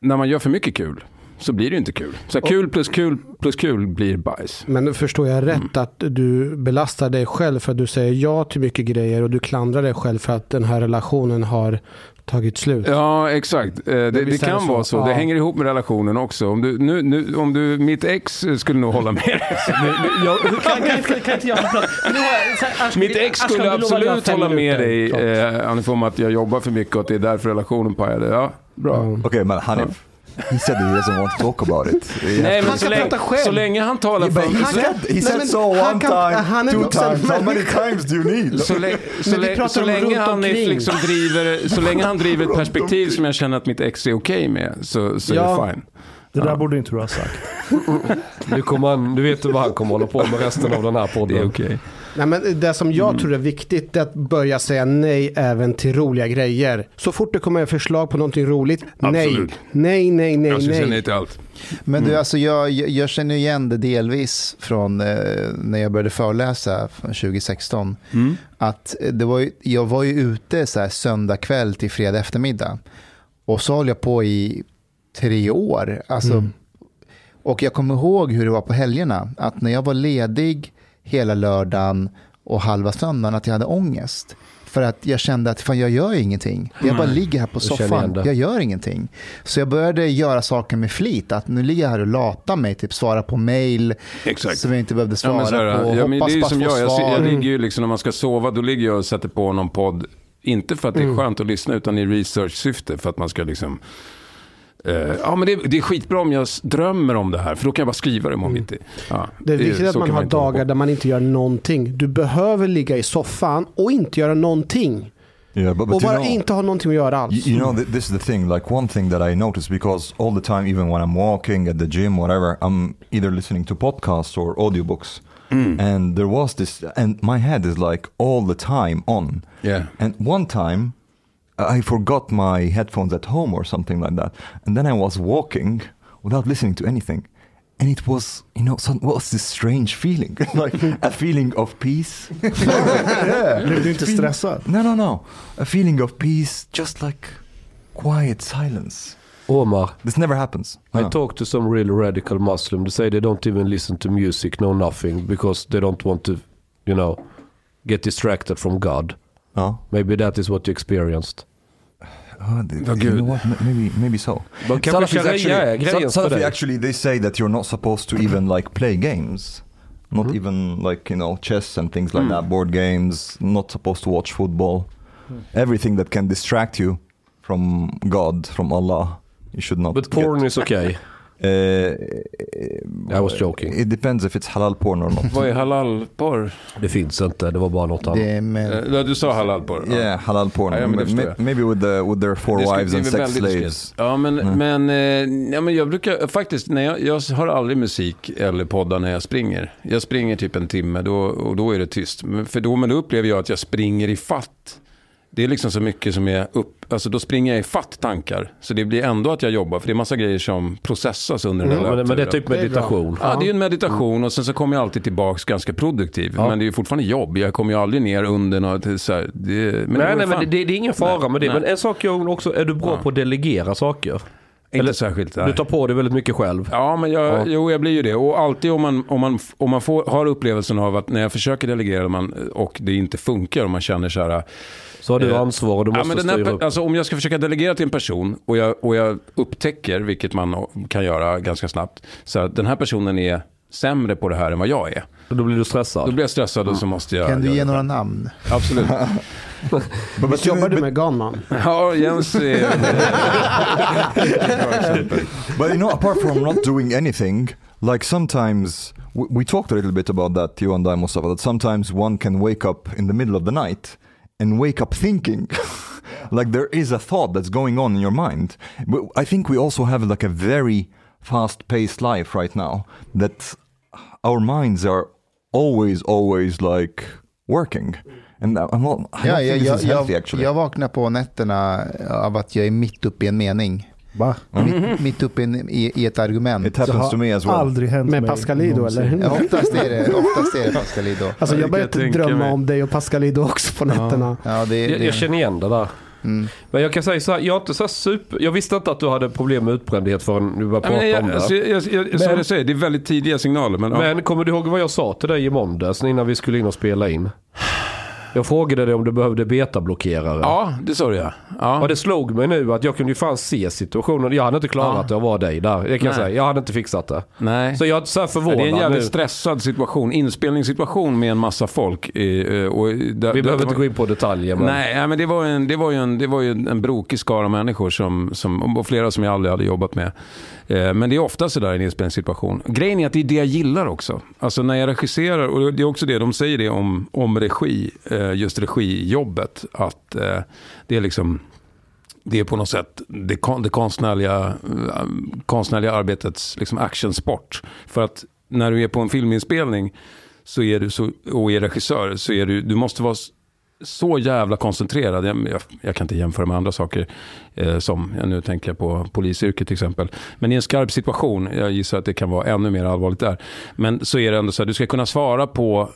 när man gör för mycket kul så blir det inte kul. Så här, kul plus kul plus kul blir bajs. Men förstår jag rätt Mm. att du belastar dig själv för att du säger ja till mycket grejer och du klandrar dig själv för att den här relationen har tagit slut? Ja, exakt. Eh, Det, det, kan det så. vara så. Ja. Det hänger ihop med relationen också. Om du, nu, nu, om du, mitt ex skulle nog hålla med dig. Kan, kan, kan, kan? Men Mitt ex skulle absolut hålla med dig, eh, Anif, om att jag jobbar för mycket och att det är därför relationen pajade. Ja, bra. Okay, man, Hanif, he said he doesn't want to talk about it. Nej, men så länge, så länge han talar för... he Han said, kan- he said so han one time, är two times. How many times do you need? Så, länge, så, länge, han är liksom driver, så länge han driver ett perspektiv som jag känner att mitt ex är okej med, så, så är Ja. det fine. Det där borde inte du ha sagt. Nu, kommer han, nu vet du vad han kommer hålla på med resten av den här podden. Det är okej. Nej, men det som jag tror är viktigt är att börja säga nej även till roliga grejer. Så fort det kommer ett förslag på någonting roligt, nej. Absolut. Nej, nej, nej, Jag ska säga nej nej. till allt. Men du, alltså jag, jag jag känner igen det delvis från eh, när jag började föreläsa från 2016. Att eh, det var ju, jag var ju ute så här söndag kväll till fredag eftermiddag. Och så höll jag på i tre år. Alltså, Och jag kommer ihåg hur det var på helgerna. Att när jag var ledig hela lördagen och halva söndagen att jag hade ångest. För att jag kände att fan, jag gör ingenting. Jag bara ligger här på Jag soffan. Jag gör ingenting. Så jag började göra saker med flit. Att nu ligger jag här och latar mig. Typ svara på mail Exakt. som jag inte behövde Ja, svara så här, på. ja, Hoppas det är på som jag, jag, svar. jag ligger ju liksom när man ska sova, då ligger jag och sätter på någon podd. Inte för att det är skönt att lyssna, utan i research-syfte. För att man ska liksom... eh, ja, men det, det är skitbra om jag drömmer om det här, för då kan jag bara skriva det imorgon bitti. Ja, Det är viktigt att man har hålla dagar på. där man inte gör någonting. Du behöver ligga i soffan och inte göra någonting. Yeah, but, but Och you bara know, inte ha någonting att göra alls. You, you know, th- this is the thing. Like one thing that I notice because all the time, even when I'm walking at the gym, whatever, I'm either listening to podcasts or audiobooks. And there was this, and my head is like all the time on. Yeah. And one time, I forgot my headphones at home or something like that, and then I was walking without listening to anything. And it was, you know, some, what was this strange feeling? like a feeling of peace. yeah. Blev du inte stressad? No, no, no. A feeling of peace, just like quiet silence. Omar, This never happens. I Yeah. talked to some really radical Muslim. They say they don't even listen to music, no nothing, because they don't want to, you know, get distracted from God. Ja. Maybe that is what you experienced. Ah, oh, the- Oh, you know what? Maybe, maybe so. But kanske Salafis sharia är grejen Sa- Salafi actually, they say that you're not supposed to even like play games. Not mm-hmm. even like, you know, chess and things like mm. that, board games, not supposed to watch football. Hmm. Everything that can distract you from God, from Allah, you should not But get. porn is okay. Uh, I was joking. It depends if it's halal porn or not. Vad är halalporr? Det finns inte, det var bara något annat. Det är med, Eh, Du sa halalporr? Yeah, halal porn. Ja, ja, maybe with, the, with their four Det wives and sex väldigt slaves. Ja, men, men, eh, ja, men jag brukar faktiskt, när jag, jag har aldrig musik eller poddar när jag springer. Jag springer typ en timme då, och då är det tyst. Men, för då, men då upplever jag att jag springer i fatt det är liksom så mycket som är upp, alltså då springer jag i fatt tankar. Så det blir ändå att jag jobbar, för det är massa grejer som processas under den här Men, men det är typ meditation. Ja, det är ju en meditation och sen så kommer jag alltid tillbaka ganska produktiv. Men det är ju fortfarande jobb. Jag kommer ju aldrig ner under något så här, det, men nej, var nej, men det, det är ingen fara med det. nej. Men en sak jag också, är du bra på att delegera saker? Inte Eller- särskilt. Du Nej. tar på dig väldigt mycket själv. Ja, men jag, Ja. jo, jag blir ju det. Och alltid om man, om man, om man får, har upplevelsen av att när jag försöker delegera man, och det inte funkar och man känner så här. Så har du eh, ansvar och du ja, måste men den här, styra upp. alltså, Om jag ska försöka delegera till en person och jag, och jag upptäcker, vilket man kan göra ganska snabbt, så att den här personen är sämre på det här än vad jag är. Då blir du stressad. Då blir jag stressad och så måste jag... Kan du ge det. några namn? Absolut. Visst jobbar du med Ganman? Ja, Jens är... But you know, apart from not doing anything, like sometimes we, we talked a little bit about that, you and I, Mustafa, that sometimes one can wake up in the middle of the night and wake up thinking. like there is a thought that's going on in your mind. But I think we also have like a very fast paced life right now that our minds are always, always like working. And I'm not, I don't Ja, think jag, this jag, is healthy jag, actually. jag vaknar på nätterna av att jag är mitt uppe i en mening. Va? Mitt, mitt uppe i, i, i ett argument. It happens to me as well. Aldrig hänt Med mig Pascalido någonsin. eller? Ja, oftast är det, oftast är det Pascalido. Alltså jag börjar jag tänka drömma mig. om dig och Pascalido också på nätterna. Ja, det, Jag, det, jag känner igen det där. mm. Men jag kan säga så här, jag, inte så här super, jag visste inte att du hade problem med utbrändhet förrän du började Ja, prata jag, om det. alltså, jag, jag, jag, Men- säger, det är väldigt tidiga signaler. Men, ja. Men kommer du ihåg vad jag sa till dig i måndags innan vi skulle in och spela in? Jag frågade dig om du behövde betablockerare. ja, det sa du ja. ja. Och det slog mig nu att jag kunde ju fan se situationen. Jag hade inte klarat Ja. det att vara dig där. Det kan jag säga. Jag hade inte fixat det. Nej. Så jag är så här förvånad det är en jävligt nu. stressad situation, inspelningssituation med en massa folk. eh, Och där, Vi behöver inte gå in på detaljer. Men... Nej, men det var, ju en, det, var ju en, det var ju en brokig skara människor som, som, och flera som jag aldrig hade jobbat med. Eh, men det är ofta sådär i en inspelningssituation. Grejen är att det är det jag gillar också. Alltså när jag regisserar, och det är också det de säger det om, om regi, eh, just regijobbet, att eh, det är liksom det är på något sätt det, kon, det konstnärliga, konstnärliga arbetets liksom actionsport. För att när du är på en filminspelning så är du så, och är regissör så är du, du måste vara så jävla koncentrerad. Jag, jag, jag kan inte jämföra med andra saker. Eh, som, nu tänker jag på polisyrket till exempel. Men i en skarp situation, jag gissar att det kan vara ännu mer allvarligt där. Men så är det ändå så att du ska kunna svara på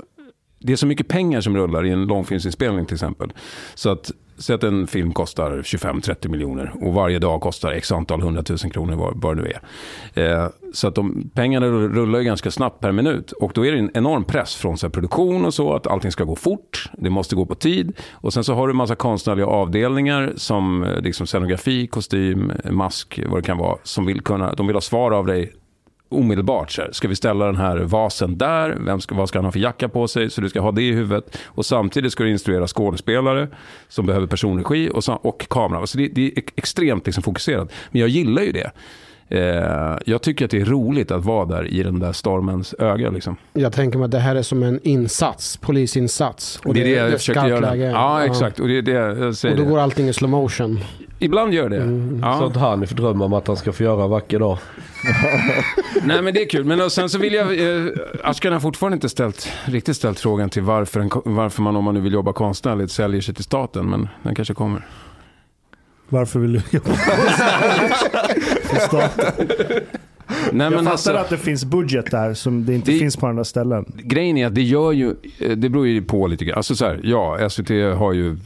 det är så mycket pengar som rullar i en långfilmsinspelning till exempel. Så att, Säg att en film kostar 25-30 miljoner och varje dag kostar x antal hundratusen kronor vad, vad det nu är. Eh, så att de pengarna rullar ju ganska snabbt per minut och då är det en enorm press från så här, produktion och så att allting ska gå fort, det måste gå på tid och sen så har du en massa konstnärliga avdelningar som eh, liksom scenografi, kostym, mask, vad det kan vara, som vill kunna, de vill ha svar av dig omedelbart. Så här, ska vi ställa den här vasen där? Vem ska, vad ska han ha för jacka på sig? Så du ska ha det i huvudet. Och samtidigt ska du instruera skådespelare som behöver personregi och, och kamera. Så det, det är extremt liksom fokuserat. Men jag gillar ju det. Eh, jag tycker att det är roligt att vara där i den där stormens öga. Liksom. Jag tänker mig att det här är som en insats, polisinsats. Och det är det jag försöker göra. läge. Ja, exakt. Och det är det jag säger. Och då det. går allting i slow motion. Ibland gör det. Mm. Ja. Så att han får drömma om att han ska få göra en vacker dag. Nej men det är kul. Men sen så vill jag, eh, Ashkan har fortfarande inte ställt, riktigt ställt frågan till varför, en, varför man om man nu vill jobba konstnärligt säljer sig till staten. Men den kanske kommer. Varför vill du jobba för staten? Nej, Jag men fattar alltså, att det finns budget där som det inte Det- finns på andra ställen. grejen är att det gör ju, eh, det beror ju på lite grann. Alltså så här, ja, SVT har ju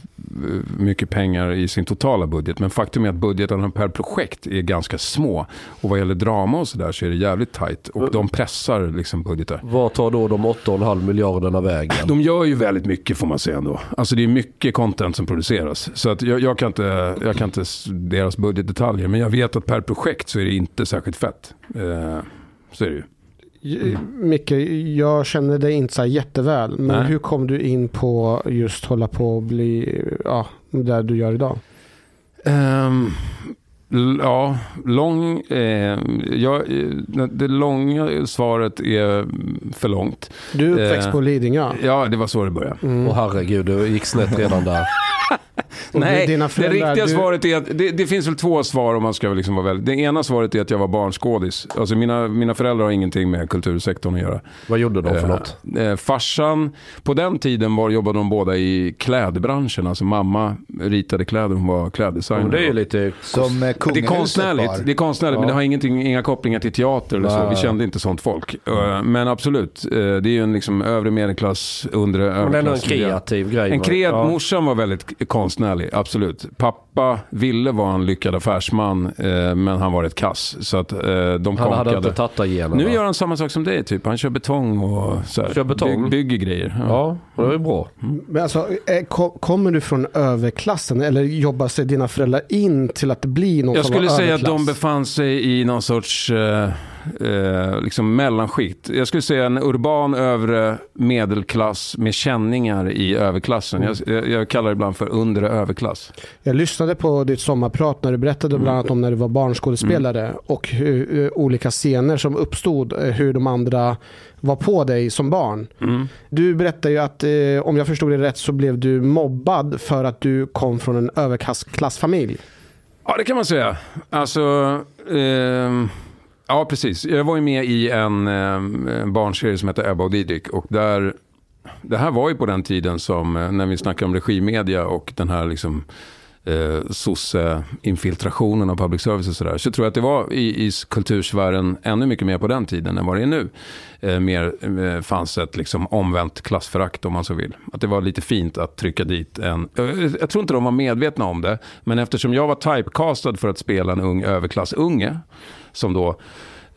mycket pengar i sin totala budget. Men faktum är att budgetarna per projekt är ganska små. Och vad gäller drama och sådär så är det jävligt tajt. Och de pressar liksom budgetar. Vad tar då de 8,5 miljarderna vägen? De gör ju väldigt mycket får man säga ändå. Alltså det är mycket content som produceras. Så att jag, jag, kan inte, jag kan inte deras budgetdetaljer. Men jag vet att per projekt så är det inte särskilt fett. Eh, så är det ju. Micke, jag känner dig inte så här jätteväl. Men Nej. hur kom du in på just hålla på och bli, ja, där du gör idag? L- ja, lång... Eh, jag, eh, det långa svaret är för långt. Du är uppväxt Eh, på Lidingö. Ja, det var så det började. Mm. Åh herregud, det gick snett redan där. Nej, dina det riktiga du- svaret är att det, det finns väl två svar om man ska liksom vara väldigt... Det ena svaret är att jag var barnskådis. Alltså mina, mina föräldrar har ingenting med kultursektorn att göra. Vad gjorde de för Eh, något? Eh, farsan, på den tiden var, jobbade de båda i klädbranschen. Alltså mamma ritade kläder, hon var kläddesigner. Men det är ju lite... Som eh, det är konstnärligt, det är konstnärligt men det har ingenting, inga kopplingar till teater eller så. Vi kände inte sånt folk. Eh, Men absolut, det är ju en liksom övre medelklass, undre Men är ändå en överklass. kreativ grej. En va? kreat, Ja. Morsan var väldigt konstnärlig, absolut. Pappa ville vara en lyckad affärsman, eh, men han var ett kass. Så att eh, de Han hade konkade. inte tattargenerna. Nu gör han samma sak som dig, typ. Han kör betong och så här, Kör betong? Bygg, bygger grejer. Ja, det är bra. Men alltså, eh, ko- kommer du från överklassen eller jobbar sig dina föräldrar in till att bli någon Jag skulle säga att de överklass? befann sig i någon sorts eh, eh, liksom mellanskikt. Jag skulle säga en urban övre medelklass med känningar i överklassen. Jag, jag, jag kallar det ibland för undre överklass. Jag lyssnade på ditt sommarprat när du berättade bland annat om när du var barnskådespelare Mm. och hur, eh, olika scener som uppstod, eh, hur de andra var på dig som barn. Mm. Du berättade ju att, eh, om jag förstod det rätt, så blev du mobbad för att du kom från en överklassfamilj. Ja, det kan man säga. Alltså, ehm, ja precis. Jag var ju med i en, en barnserie som heter Ebba och Didrik. Och där, det här var ju på den tiden som, eh, när vi snackar om regimedia och den här liksom eh, sosse-infiltrationen av public service och sådär. Så tror jag att det var i, i kultursfären ännu mycket mer på den tiden än vad det är nu. Eh, mer eh, fanns ett liksom omvänt klassförakt om man så vill. Att det var lite fint att trycka dit en... eh, Jag tror inte de var medvetna om det. Men eftersom jag var typecastad för att spela en ung överklassunge. Som då...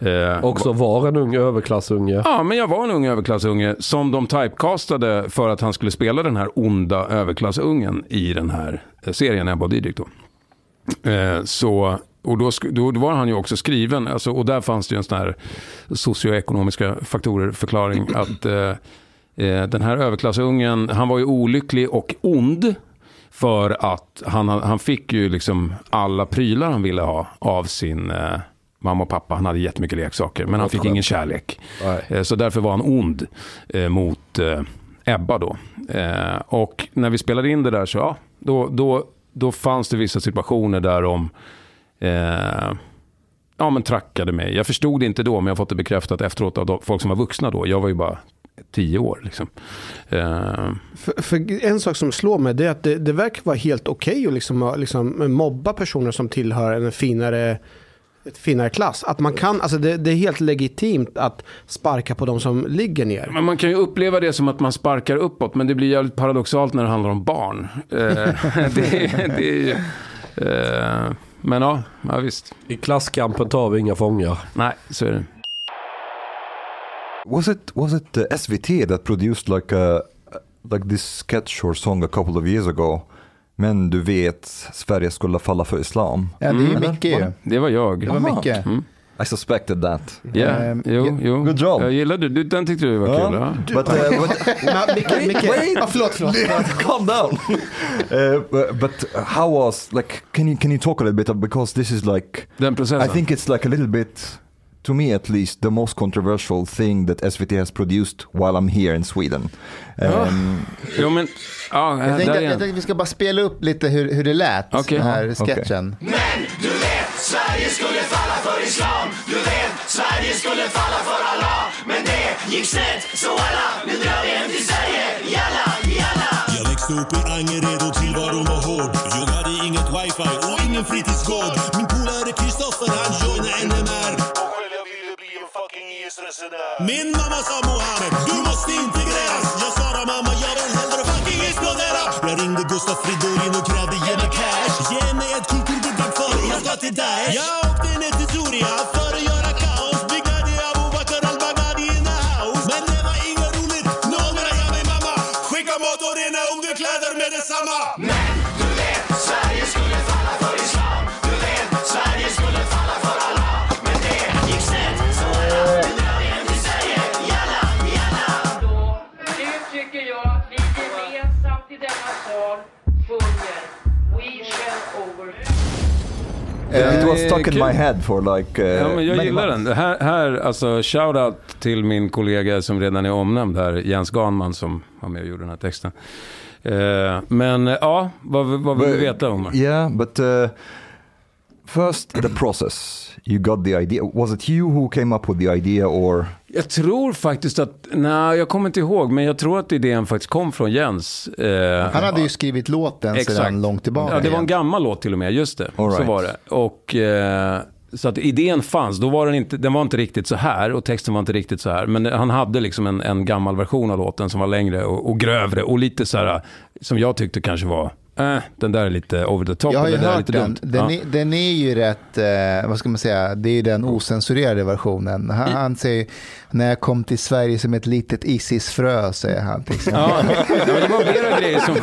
Eh, Också var en ung överklassunge. Ja, men jag var en ung överklassunge som de typecastade för att han skulle spela den här onda överklassungen i den här eh, serien Ebba och Didrik då. Eh, så, och då, då var han ju också skriven, alltså, och där fanns det ju en sån här socioekonomiska faktorer förklaring att eh, eh, den här överklassungen, han var ju olycklig och ond. För att han, han fick ju liksom alla prylar han ville ha av sin eh, mamma och pappa. Han hade jättemycket leksaker, men han fick ingen kärlek. Nej. Eh, Så därför var han ond eh, mot eh, Ebba då. Och när vi spelade in det där så, ja, då, då, då fanns det vissa situationer där de eh, ja, men trackade mig. Jag förstod det inte då, men jag har fått det bekräftat efteråt av de, folk som var vuxna då. Jag var ju bara tio år. Liksom. Eh, För, för en sak som slår mig det är att det, det verkar vara helt okej att liksom, liksom mobba personer som tillhör en finare, ett finare klass. Att man kan, alltså det, det är helt legitimt att sparka på de som ligger ner. Men man kan ju uppleva det som att man sparkar uppåt, men det blir jävligt paradoxalt när det handlar om barn. Eh, det, det är ju, eh, men ja, ja, visst. I klasskampen tar vi inga fångar. Nej, så är det. Was it was it uh, SVT that produced like a like this sketch or song a couple of years ago? Men du vet, Sverige skulle falla för islam. Ja, det är Eller? Micke ju. Det var jag. Det var Aha. Micke. Mm. I suspected that. Ja, Ehm, jo, jo. good job. Jag gillade du, den tyckte du var kul. Ja. But, uh, but Men, Micke, Micke, ja, förlåt, förlåt. calm down. uh, but, but how was like? Can you can you talk a little bit because this is like Den processen. I think it's like a little bit, to me at least, the most controversial thing that SVT has produced while I'm here in Sweden. Um, Jo, men... Ja, Jag tänkte, jag tänkte vi ska bara spela upp lite hur, hur det lät, Okej. den här Ja, okej. sketchen. Du vet, Sverige skulle falla för islam. Du vet, Sverige skulle falla för Allah. Men det gick snett, så alla, nu drar vi hem till Sverige. Jalla, jalla. Jag växte upp i Angered och tillvaron var hård. Jag hade inget wifi och ingen fritidsgård. Min polare Kristoffer han joinade Min mamma sa Mohammed, du måste integreras. Jag svarade mamma, jag vill hellre fucking explodera. Jag ringde Gustav Fridolin och krävde ge mig cash. Ge mig ett kulturbidrag för jag ska till Daesh. It was Eh, stuck in my head for like. Uh, Ja, men jag gillar months. den. Här, här alltså, shoutout till min kollega som redan är omnämnd här, Jens Ganman som var med och gjorde den här texten. Eh, men eh, ja, vad, vad vill du veta om Yeah, but uh, first the process. You got the idea. Was it you who came up with the idea, or Jag tror faktiskt att, nej jag kommer inte ihåg, men jag tror att idén faktiskt kom från Jens. Eh, Han hade ju skrivit låten sedan långt tillbaka. Ja, det var en gammal låt till och med, just det. All Så right. var det. Och, eh, så att idén fanns, då var den inte, den var inte riktigt så här och texten var inte riktigt så här. Men han hade liksom en, en gammal version av låten som var längre och, och grövre och lite så här, som jag tyckte kanske var, eh, den där är lite over the top. Jag har ju är hört lite den. dumt. Den, Ja. är, den är ju rätt, eh, vad ska man säga, det är ju den osensurerade versionen. Han, han säger, när jag kom till Sverige som ett litet Isis-frö, säger han. Ja, det var flera grejer som... det,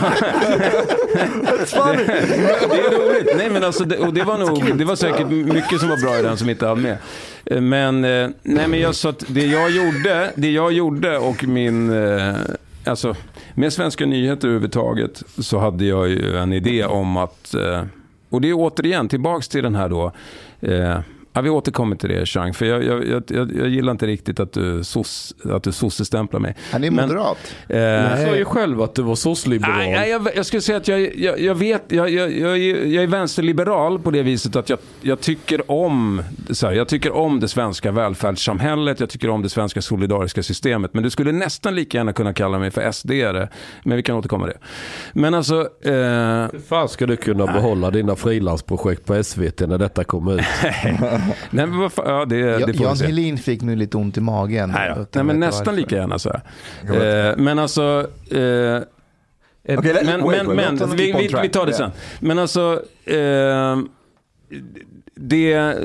det är roligt. Nej, men alltså, det, och det var nog, det var säkert mycket som var bra i den som inte hann med. Eh, Men, eh, nej, men jag sa att det jag gjorde, det jag gjorde och min... Alltså, med Svenska nyheter överhuvudtaget så hade jag ju en idé om att... eh, Och det är återigen tillbaks till den här då... Eh, Ja, vi återkommer till det, Chang, för jag, jag, jag, jag, gillar inte riktigt att du, soc, att du sossestämplar mig. Han är Men- moderat. Eh, Du sa ju själv att du var sossliberal. Nej, nej, jag, jag skulle säga att jag, jag, jag vet, jag, jag, jag, är- jag är vänsterliberal på det viset att jag, jag tycker om så här, jag tycker om det svenska välfärdssamhället, jag tycker om det svenska solidariska systemet. Men du skulle nästan lika gärna kunna kalla mig för SD-are. Men vi kan återkomma till det. Men alltså... Eh, Hur fan ska du kunna behålla dina frilansprojekt på SVT när detta kommer ut? nej, men vad fan, ja, det, det får Jan. Helin fick nu lite ont i magen. Nej, då. Nej men nästan varför. lika gärna så här. Eh, men alltså... Eh, Okay, let- men wait, men, wait, men vi, vi, vi tar det Yeah. sen. Men alltså... Eh, det...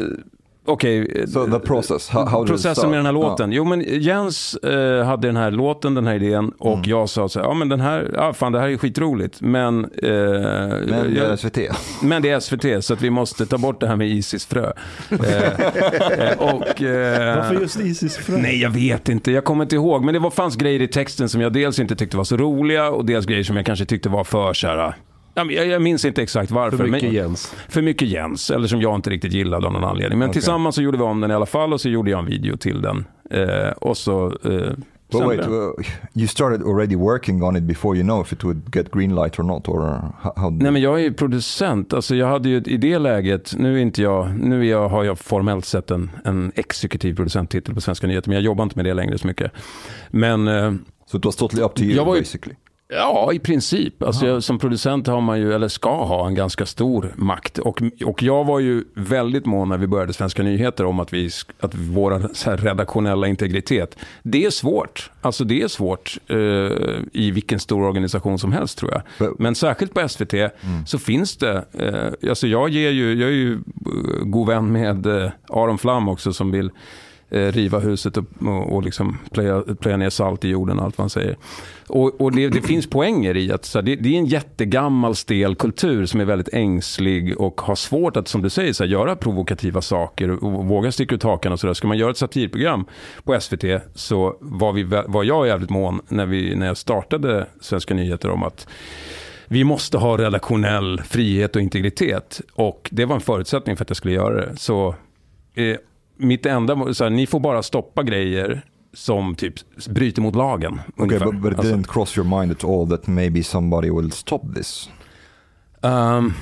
Okej. So the process, how- processen med den här Ja. låten. Jo men Jens eh, hade den här låten, den här idén och Mm. jag sa så här, ja men den här, ja fan det här är skitroligt. Men... Eh, Men det är jag- SVT. men det är SVT så att vi måste ta bort det här med Isis-frö. Eh, eh, och, eh, Varför just Isis-frö? Nej, jag vet inte. Jag kommer inte ihåg. Men det var, fanns grejer i texten som jag dels inte tyckte var så roliga och dels grejer som jag kanske tyckte var för så här... Jag, jag minns inte exakt varför. För mycket men, Jens. För mycket Jens, eller som jag inte riktigt gillade av någon anledning. Men Okej. tillsammans så gjorde vi om den i alla fall och så gjorde jag en video till den. Eh, och så... Eh, But wait, uh, you started already working on it before you know if it would get green light or not, or how? Nej men jag är ju producent, alltså jag hade ju i det läget, nu är inte jag, nu är jag, har jag formellt sett en, en exekutiv producenttitel på Svenska nyheter, men jag jobbar inte med det längre så mycket. Men... eh, So it was totally up to you Jag var ju- basically. Ja, i princip. Alltså, jag, som producent har man ju, eller ska ha, en ganska stor makt. Och, och jag var ju väldigt mån när vi började Svenska nyheter om att, vi, att vår redaktionella integritet, det är svårt. Alltså det är svårt eh, i vilken stor organisation som helst tror jag. Men särskilt på SVT så finns det, eh, alltså jag, ger ju, jag är ju eh, god vän med eh, Aron Flam också som vill Eh, riva huset och, och, och liksom plöja, plöja ner salt i jorden och allt vad han säger. Och, och det, det finns poänger i att så här, det, det är en jättegammal stel kultur som är väldigt ängslig och har svårt att, som du säger, så här, göra provokativa saker och våga sticka ut hakan och sådär. Ska man göra ett satirprogram på SVT så var, vi, var jag jävligt mån när, vi, när jag startade Svenska nyheter om att vi måste ha redaktionell frihet och integritet. Och det var en förutsättning för att jag skulle göra det. Så eh, mitt enda, så här, ni får bara stoppa grejer som typ bryter mot lagen. Okay, but, but it Alltså, didn't cross your mind at all that maybe somebody will stop this? ehm,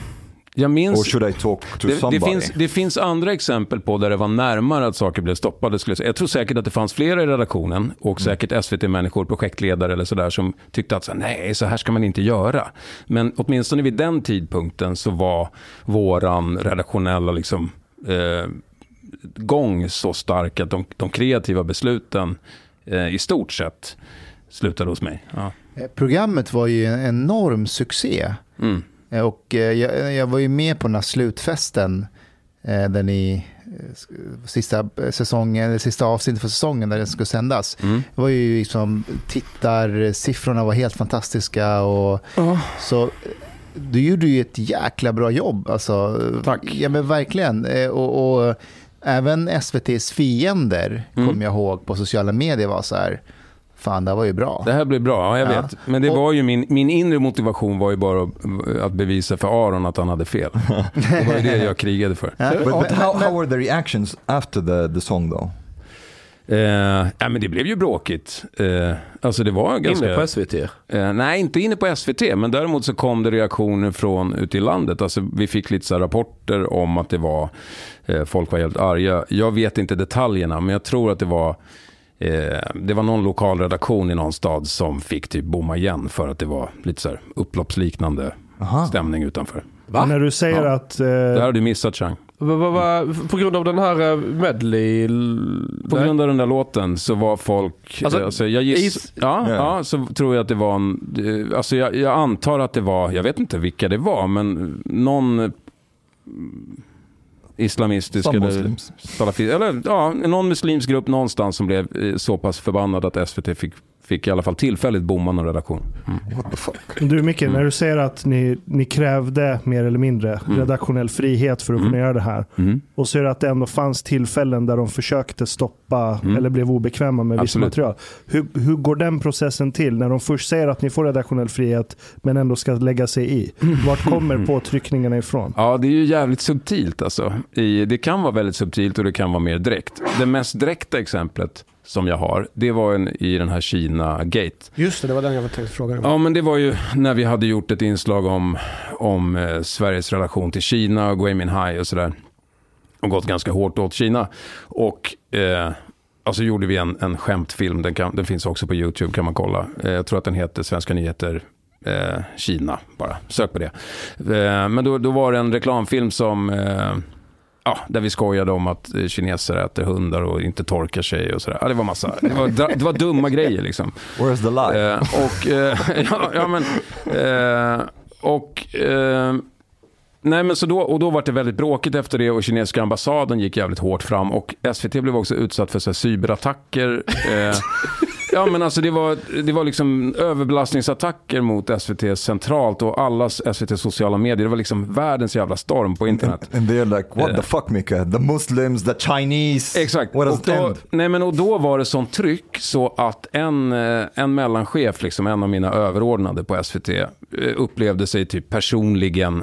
jag minns... Or should I talk to det, somebody? det, finns, det finns andra exempel på där det var närmare att saker blev stoppade. Skulle jag, säga. jag tror säkert att det fanns flera i redaktionen och säkert SVT-människor, projektledare eller sådär som tyckte att så, här, nej, så här ska man inte göra. Men åtminstone vid den tidpunkten så var våran redaktionella liksom, eh, gång så stark att de, de kreativa besluten eh, i stort sett slutade hos mig. Ja. Eh, Programmet var ju en enorm succé. Mm. Eh, Och eh, jag, jag var ju med på den här slutfesten eh, där ni, sista, säsongen, eller sista avsnittet för säsongen där den skulle sändas. Mm. Det var ju liksom, tittarsiffrorna var helt fantastiska och så eh, du gjorde ju ett jäkla bra jobb. Alltså, Tack. Ja men verkligen. Och, och även SVTs fiender, Mm. kommer jag ihåg, på sociala medier var så här, fan det här var ju bra. Det här blir bra, ja, jag Ja. vet. Men det Och- var ju min, min inre motivation var ju bara att, att bevisa för Aron att han hade fel. Det var ju det jag krigade för. But, but how, how were the reactions after the, the song though? Eh, ja, men det blev ju bråkigt. Eh, alltså det var ganska... Inne på SVT? Eh, nej, inte inne på SVT, men däremot så kom det reaktioner från ute i landet. Alltså, vi fick lite så här rapporter om att det var, eh, folk var helt arga. Jag vet inte detaljerna, men jag tror att det var Eh, det var någon lokal redaktion i någon stad som fick typ bomma igen för att det var lite så här upploppsliknande stämning utanför. Men När du säger Ja. att... Eh, Det har du missat Chang. På grund av den här eh, medley... På Nej. grund av den där låten så var folk, Alltså, alltså, jag giss, is- ja, Ja. ja, så tror jag att det var en, eh, alltså jag, jag antar att det var, jag vet inte vilka det var, men någon eh, islamistisk eller, muslims. salafi, eller ja, någon muslimsk grupp någonstans som blev eh, så pass förbannad att SVT fick, fick i alla fall tillfälligt bomma någon redaktion. Mm. What the fuck? Du Micke, när du säger att ni, ni krävde mer eller mindre Mm. redaktionell frihet för att kunna göra det här. Mm. Och så är det att det ändå fanns tillfällen där de försökte stoppa Mm. eller blev obekväma med visst Absolut. material. Hur, hur går den processen till när de först säger att ni får redaktionell frihet men ändå ska lägga sig i? Vart kommer påtryckningarna ifrån? Ja, det är ju jävligt subtilt alltså. I, det kan vara väldigt subtilt och det kan vara mer direkt. Det mest direkta exemplet som jag har, det var en, i den här Kina-gate. Just det, det var den jag tänkte fråga. Ja, men det var ju när vi hade gjort ett inslag om, om eh, Sveriges relation till Kina och Gui Minhai och sådär. Och gått ganska hårt åt Kina. Och eh, alltså gjorde vi en, en skämtfilm, den, kan, den finns också på YouTube kan man kolla. Eh, jag tror att den heter Svenska nyheter eh, Kina, bara sök på det. Eh, men då, då var det en reklamfilm som eh, Ja, där vi skojade om att eh, kineser äter hundar och inte torkar sig och sådär. Ja, det var massa, det var, det var dumma grejer liksom. Where's the lie? Eh, och, eh, ja, ja, men, eh, och, eh, nej men så då, och då var det väldigt bråkigt efter det och kinesiska ambassaden gick jävligt hårt fram och SVT blev också utsatt för så här, cyberattacker. Ja men alltså det var, det var liksom överbelastningsattacker mot SVT centralt och allas SVT sociala medier. Det var liksom världens jävla storm på internet. And they're like, what the fuck Mika? The Muslims, the Chinese. Exakt. What Och då, nej, men och då var det sånt tryck så att en, eh, en mellanchef, liksom en av mina överordnade på SVT, eh, upplevde sig typ personligen...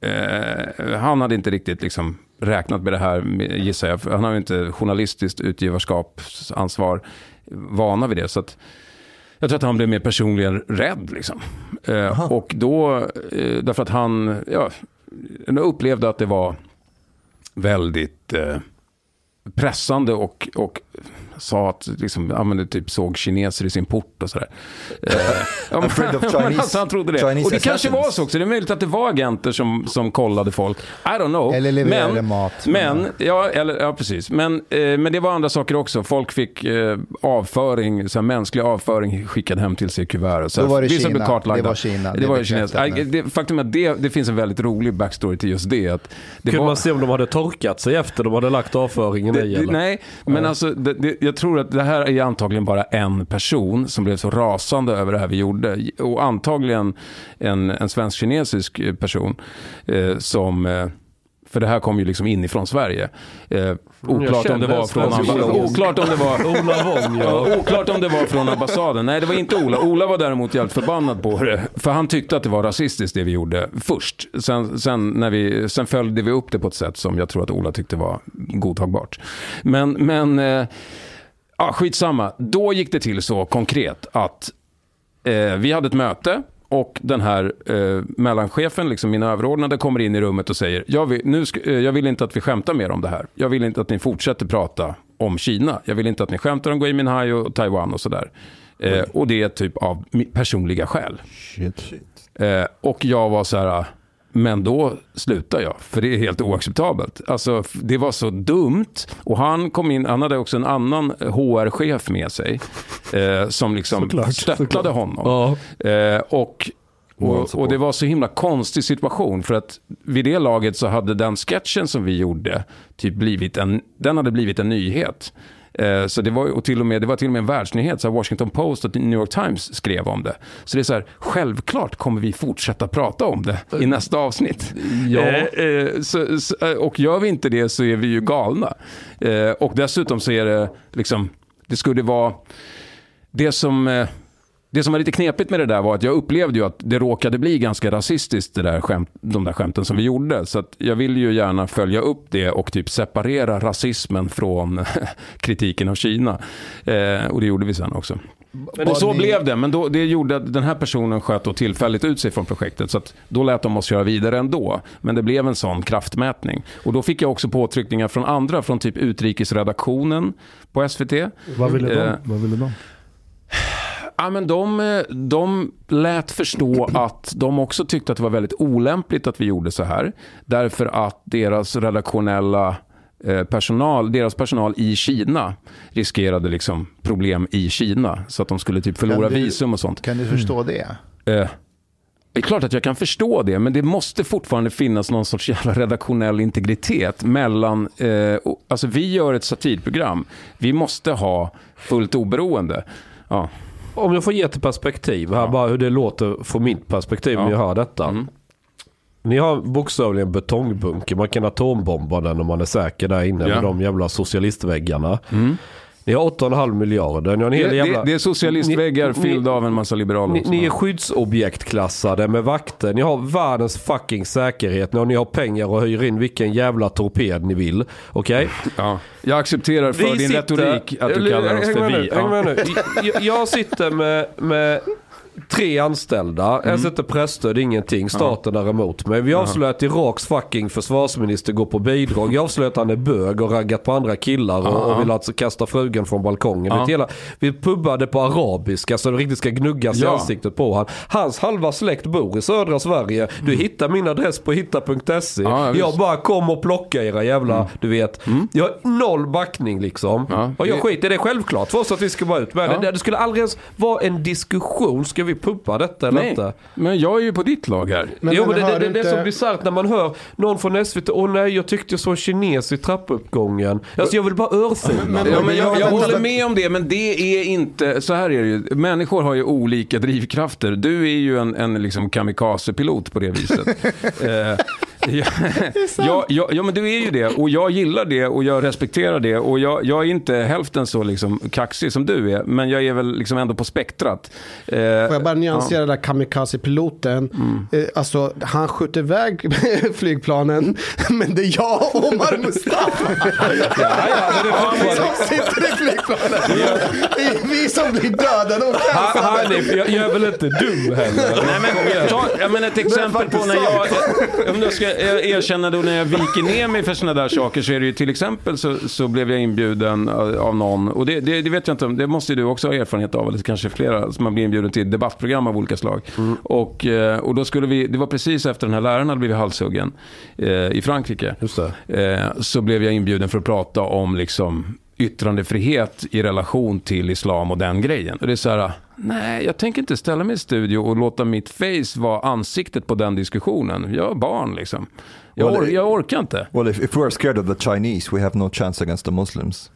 Eh, han hade inte riktigt liksom räknat med det här, gissar jag. Han har ju inte journalistiskt utgivarskapsansvar, vana vid det. Så att, jag tror att han blev mer personligen rädd. Liksom. Eh, och då, eh, därför att han ja, upplevde att det var väldigt eh, pressande och, och sa att liksom, ja, men det typ såg kineser i sin port och sådär. Eh, ja, Afraid of Chinese- alltså, han trodde det. Chinese och det kanske var så också. Det är möjligt att det var agenter som, som kollade folk. I don't know. Eller levererade men, mat. Men, ja, eller, ja precis. Men, eh, men det var andra saker också. Folk fick eh, avföring, så här, mänsklig avföring skickad hem till sig i kuvert. och Så Då var det vissa Kina. blev kartlagda. Det var Kina. Det, Det var ju kines. bekräftat Nej, nu. det, faktum är att det, det finns en väldigt rolig backstory till just det. Att det Kunde var, man se om de hade torkat sig efter de hade lagt avföringen det, i? Eller? nej, men alltså, det, det, jag tror att det här är antagligen bara en person som blev så rasande över det här vi gjorde. Och antagligen en, en svensk-kinesisk person eh, som... Eh, för det här kom ju liksom inifrån Sverige. Eh, oklart, om det var från, oklart om det var... Ola Wong, ja. Ja, oklart om det var från ambassaden. Nej, det var inte Ola. Ola var däremot jävligt förbannad på det. För han tyckte att det var rasistiskt det vi gjorde först. Sen, sen, när vi, sen följde vi upp det på ett sätt som jag tror att Ola tyckte var godtagbart. Men, men eh, ja, skitsamma. Då gick det till så konkret att eh, vi hade ett möte och den här eh, mellanchefen, liksom min överordnade, kommer in i rummet och säger jag vill, nu eh, jag vill inte att vi skämtar mer om det här. Jag vill inte att ni fortsätter prata om Kina. Jag vill inte att ni skämtar om Gui Minhai och Taiwan och sådär. Eh, och det är typ av personliga skäl. Eh, och jag var så här, men då slutar jag, för det är helt oacceptabelt. Alltså, det var så dumt. Och han kom in, han hade också en annan HR-chef med sig, eh, som liksom Såklart, stöttade såklart. honom. Eh, och, och, och det var så himla konstig situation, för att vid det laget så hade den sketchen som vi gjorde, typ blivit en, den hade blivit en nyhet. Eh, Så det var, och till och med, det var till och med en världsnyhet. Så Washington Post och New York Times skrev om det. Så det är så här, självklart kommer vi fortsätta prata om det i nästa avsnitt. Ja. Eh, eh, så, och gör vi inte det så är vi ju galna. Och dessutom så är det liksom, det skulle vara, det som... Det som var lite knepigt med det där var att jag upplevde ju att det råkade bli ganska rasistiskt, det där skämt, de där skämten som vi gjorde. Så jag ville ju gärna följa upp det och typ separera rasismen från kritiken av Kina. Eh, och det gjorde vi sen också. Men och så ni- blev det, men då, det gjorde att den här personen sköt då tillfälligt ut sig från projektet. Så då lät de oss köra vidare ändå. Men det blev en sån kraftmätning. Och då fick jag också påtryckningar från andra, från typ utrikesredaktionen på SVT. Vad ville de? Eh, Vad ville de? Ja, men de, de lät förstå att de också tyckte att det var väldigt olämpligt att vi gjorde så här. Därför att deras redaktionella eh, personal, deras personal i Kina riskerade liksom problem i Kina. Så att de skulle typ förlora du- visum och sånt. Kan du förstå det? Eh, det är klart att jag kan förstå det, men det måste fortfarande finnas någon sorts jävla redaktionell integritet mellan... Eh, alltså vi gör ett satirprogram. Vi måste ha fullt oberoende. Ja. Om jag får ge ett perspektiv här, bara hur det låter från mitt perspektiv när jag hör detta. Ni har bokstavligen betongbunker, man kan atombomba den om man är säker där inne Ja. med de jävla socialistväggarna. Ni har 8,5 miljarder. Ni har en Det, hel jävla... det, det är socialistväggar fyllda av en massa liberaler. Ni, ni är skyddsobjektklassade med vakter. Ni har världens fucking säkerhet. Ni har pengar och hyr in vilken jävla torped ni vill. Okej? Ja. Jag accepterar för din retorik att du kallar oss för vi. Häng Ja. Jag, jag sitter med, med tre anställda. Mm. Jag sätter pressstöd, ingenting. Staten är emot mig. Vi avslöjar att Iraks fucking försvarsminister går på bidrag. Jag avslöjar att han är bög och raggat på andra killar och, Ja. och vill alltså kasta frugan från balkongen. Ja. Vet, hela, vi pubbade på arabiska så det riktigt ska gnuggas i Ja. ansiktet på han. Hans halva släkt bor i södra Sverige. Du hittar min adress på hitta.se. Mm. Ja, jag. Mm. bara kom och plocka era jävla, du vet. Jag har noll backning liksom. och jag det- skiter i det självklart för oss att vi ska vara ut med Ja. det. Det skulle aldrig ens vara en diskussion. Ska vi puppa detta eller Nej, inte? men jag är ju på ditt lag här. Men, jo, men det, hör det, det, det är inte- så bisarrt när man hör någon från SVT. Åh nej, jag tyckte jag såg en kines i trappuppgången. Alltså jag vill bara örfila. ja, men jag, jag håller med om det, men det är inte... Så här är det ju. Människor har ju olika drivkrafter. Du är ju en, en liksom kamikaze-pilot på det viset. eh, ja, ja, ja, ja, men du är ju det. Och jag gillar det och jag respekterar det. Och jag, jag är inte hälften så liksom kaxig som du är. Men jag är väl liksom ändå på spektrat. Eh, Får jag bara nyansera ja. där kamikaze-piloten. Eh, alltså, han skjuter iväg flygplanen, men det är jag och Omar Mustafa som sitter i flygplanet. Det är vi som blir dödade och. Hanif, jag, jag är väl inte dum heller? Nej, men, ta, ja, men ett exempel på när jag, om jag ska erkänna då när jag viker ner mig för sådana där saker så är det ju till exempel så, så blev jag inbjuden av av någon och det, det, det vet jag inte om, det måste ju du också ha erfarenhet av eller kanske flera som man blir inbjuden till debattprogram av olika slag. Och, eh, och då skulle vi, det var precis efter den här läraren hade blivit halshuggen eh, i Frankrike. Eh, så blev jag inbjuden för att prata om liksom yttrandefrihet i relation till islam och den grejen. Och det är så här, nej, jag tänker inte ställa mig i studio och låta mitt face vara ansiktet på den diskussionen. Jag är barn liksom. Jag, Well, or- it- jag orkar inte. Well, if, if we're scared of the Chinese, we have no chance against the Muslims.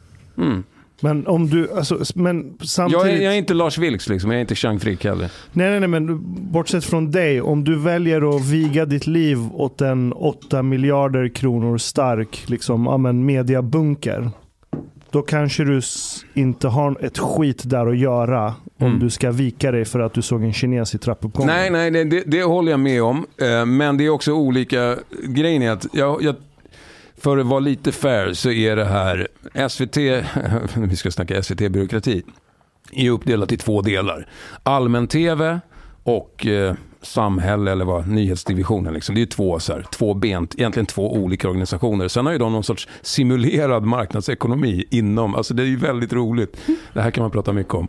Men om du, alltså, men samtidigt... Jag är, jag är inte Lars Vilks liksom, jag är inte Chang Frick heller. Nej, nej, nej, men bortsett från dig, om du väljer att viga ditt liv åt en 8 miljarder kronor stark liksom, ja, mediabunker. Då kanske du inte har ett skit där att göra om Mm. du ska vika dig för att du såg en kines i trappuppgången. Nej, nej, det, det, det håller jag med om. Eh, Men det är också olika. Grejen är att jag, jag, för att vara lite fair så är det här SVT, vi ska snacka SVT-byråkrati, är uppdelat i två delar. Allmän-TV och eh, samhälle eller vad, nyhetsdivisionen. Liksom. Det är ju två, så här, två bent, egentligen två olika organisationer. Sen har ju de någon sorts simulerad marknadsekonomi inom, alltså det är ju väldigt roligt. Det här kan man prata mycket om.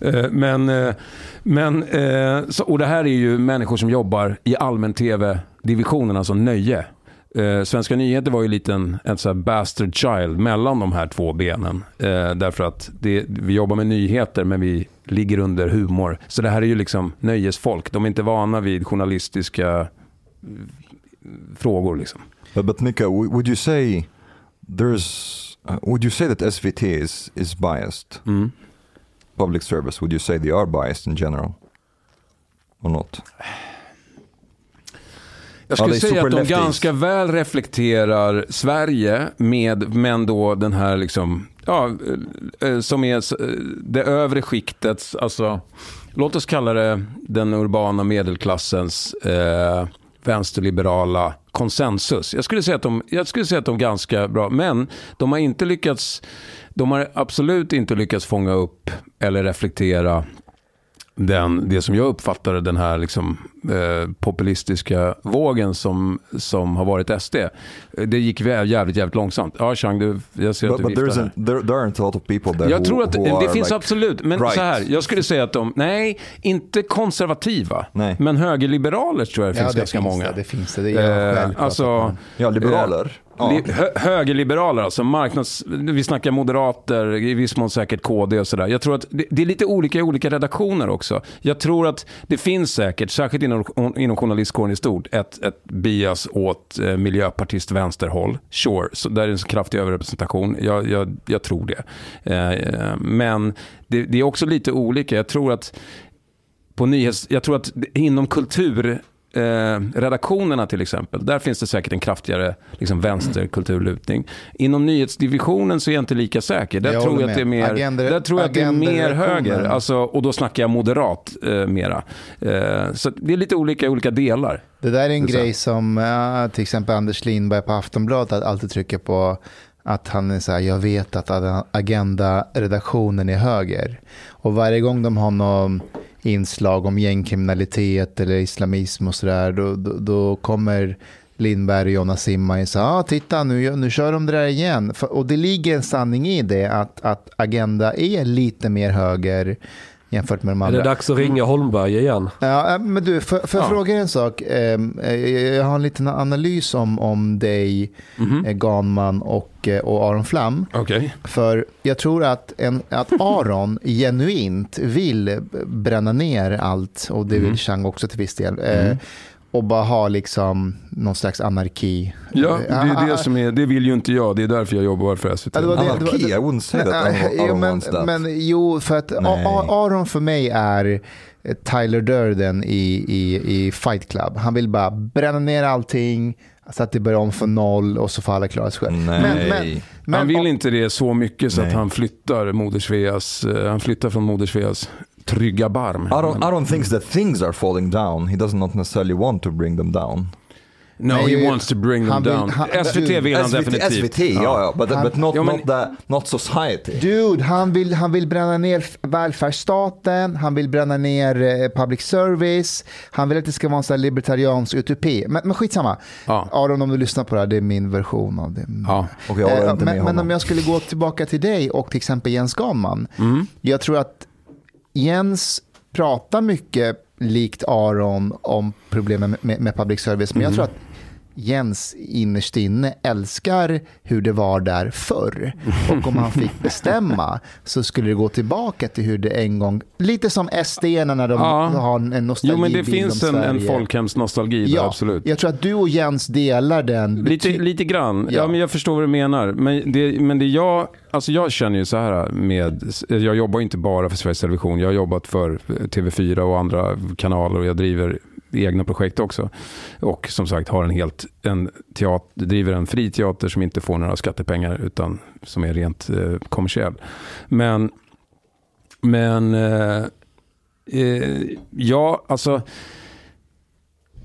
Eh, men, eh, men eh, så, och det här är ju människor som jobbar i allmän-tv-divisionen, alltså nöje. Eh, Svenska nyheter var ju lite en, en så bastard child mellan de här två benen. Eh, därför att det, vi jobbar med nyheter men vi ligger under humor. Så det här är ju liksom nöjesfolk. De är inte vana vid journalistiska eh, frågor. Liksom. But, but Mika, would you say there's uh, would you say that SVT is is biased? Public service. Would you say they are biased in general, or not? Jag skulle they säga att de ganska väl reflekterar Sverige med, men då den här liksom, ja, eh, som är eh, det övre skiktets, alltså låt oss kalla det den urbana medelklassens eh, vänsterliberala konsensus. Jag skulle, säga att de, jag skulle säga att de är ganska bra, men de har inte lyckats, de har absolut inte lyckats fånga upp eller reflektera den, det som jag uppfattade den här liksom, eh, populistiska vågen som, som har varit SD. Det gick jävligt, jävligt långsamt. Ja, Chang, du, jag ser att du but viftar an, there, there aren't a lot of people there Jag who, tror att who det finns like absolut, men right. så här, jag skulle säga att de, nej, inte konservativa, men högerliberaler tror jag det Ja, finns det ganska finns många. det, det finns det. Det är Eh, alltså. Ja, liberaler. Ja. li- hö, högerliberaler, alltså marknads... Vi snackar moderater, i viss mån säkert KD och sådär. Jag tror att det, det är lite olika i olika redaktioner också. Jag tror att det finns säkert, särskilt inom, inom journalistkåren i stort, ett, ett bias åt eh, miljöpartist vänsterhåll. Sure, så där är en så kraftig överrepresentation. Jag, jag, jag tror det. Eh, eh, men det, det är också lite olika. Jag tror att på nyhets... Jag tror att inom kultur... Eh, redaktionerna till exempel, där finns det säkert en kraftigare liksom, vänsterkulturlutning. Inom nyhetsdivisionen så är jag inte lika säker. Där Jag tror jag att det är mer, Agenda- där tror jag att det är mer höger. Alltså, och då snackar jag moderat eh, mera. Eh, så det är lite olika i olika delar. Det där är en så. grej som ja, till exempel Anders Lindberg på Aftonbladet alltid trycker på. Att han är så här, jag vet att Agenda-redaktionen är höger. Och varje gång de har någon inslag om gängkriminalitet eller islamism och sådär, då, då, då kommer Lindberg och Jonas Simma och säger, ah, titta nu, nu kör de det där igen. För, och det ligger en sanning i det, att, att Agenda är lite mer höger jämfört med de Är andra. det dags att ringa Holmberg igen? Ja, äh, men du, får jag Ja. fråga en sak? Ehm, eh, Jag har en liten analys om, om dig, Mhm. eh, Ganman och, eh, och Aron Flam. Okej. För jag tror att, en, att Aron genuint vill bränna ner allt, och det vill Mhm. Chang också till viss del, Mm. Och bara ha liksom någon slags anarki. Ja, det Eh, är det som är, det vill ju inte jag. Det är därför jag jobbar för SVT. Det var det- det var- Anarki, I wouldn't say that Nej, Aron- jo, Aron men, men jo, för att Aron för mig är eh, Tyler Durden i, i, i Fight Club. Han vill bara bränna ner allting så att det börjar om från noll och så får alla klara sig själv. Men, men, men, han vill inte det så mycket så att Nej. han flyttar Moder Sveas, eh, han flyttar från Moder Sveas trygga barm. Aron, Men- Aron thinks that things are falling down. He does not necessarily want to bring them down. No, he wants to bring them down. SVT vill han definitivt. SVT, ja, ja. But, Han- but not, Ja, men- not, the, not society. Dude, han vill, han vill bränna ner välfärdsstaten, han vill bränna ner eh, public service, han vill att det ska vara en sån här libertariansk utopi. Men, men skitsamma. Aron, om du lyssnar på det här, det är min version av det. Ja. Och jag Eh, inte med men, men om jag skulle gå tillbaka till dig och till exempel Jens Ganman. Mm. Jag tror att Jens pratar mycket likt Aron om problemen med, med public service. Men jag Mm. tror att Jens innerst inne älskar hur det var där förr. Och om han fick bestämma så skulle det gå tillbaka till hur det en gång... Lite som SD när de Ja. har en en Jo, men det finns en, en folkhemsnostalgi där, Ja, absolut. jag tror att du och Jens delar den. Lite, lite grann. Ja. Ja. men jag förstår vad du menar. Men det, men det jag, alltså jag känner ju så här med, jag jobbar inte bara för Sveriges Television. Jag har jobbat för TV4 och andra kanaler och jag driver egna projekt också. Och som sagt har en helt, en teater, driver en fri teater som inte får några skattepengar utan som är rent eh, kommersiell. Men, men eh, eh, ja, alltså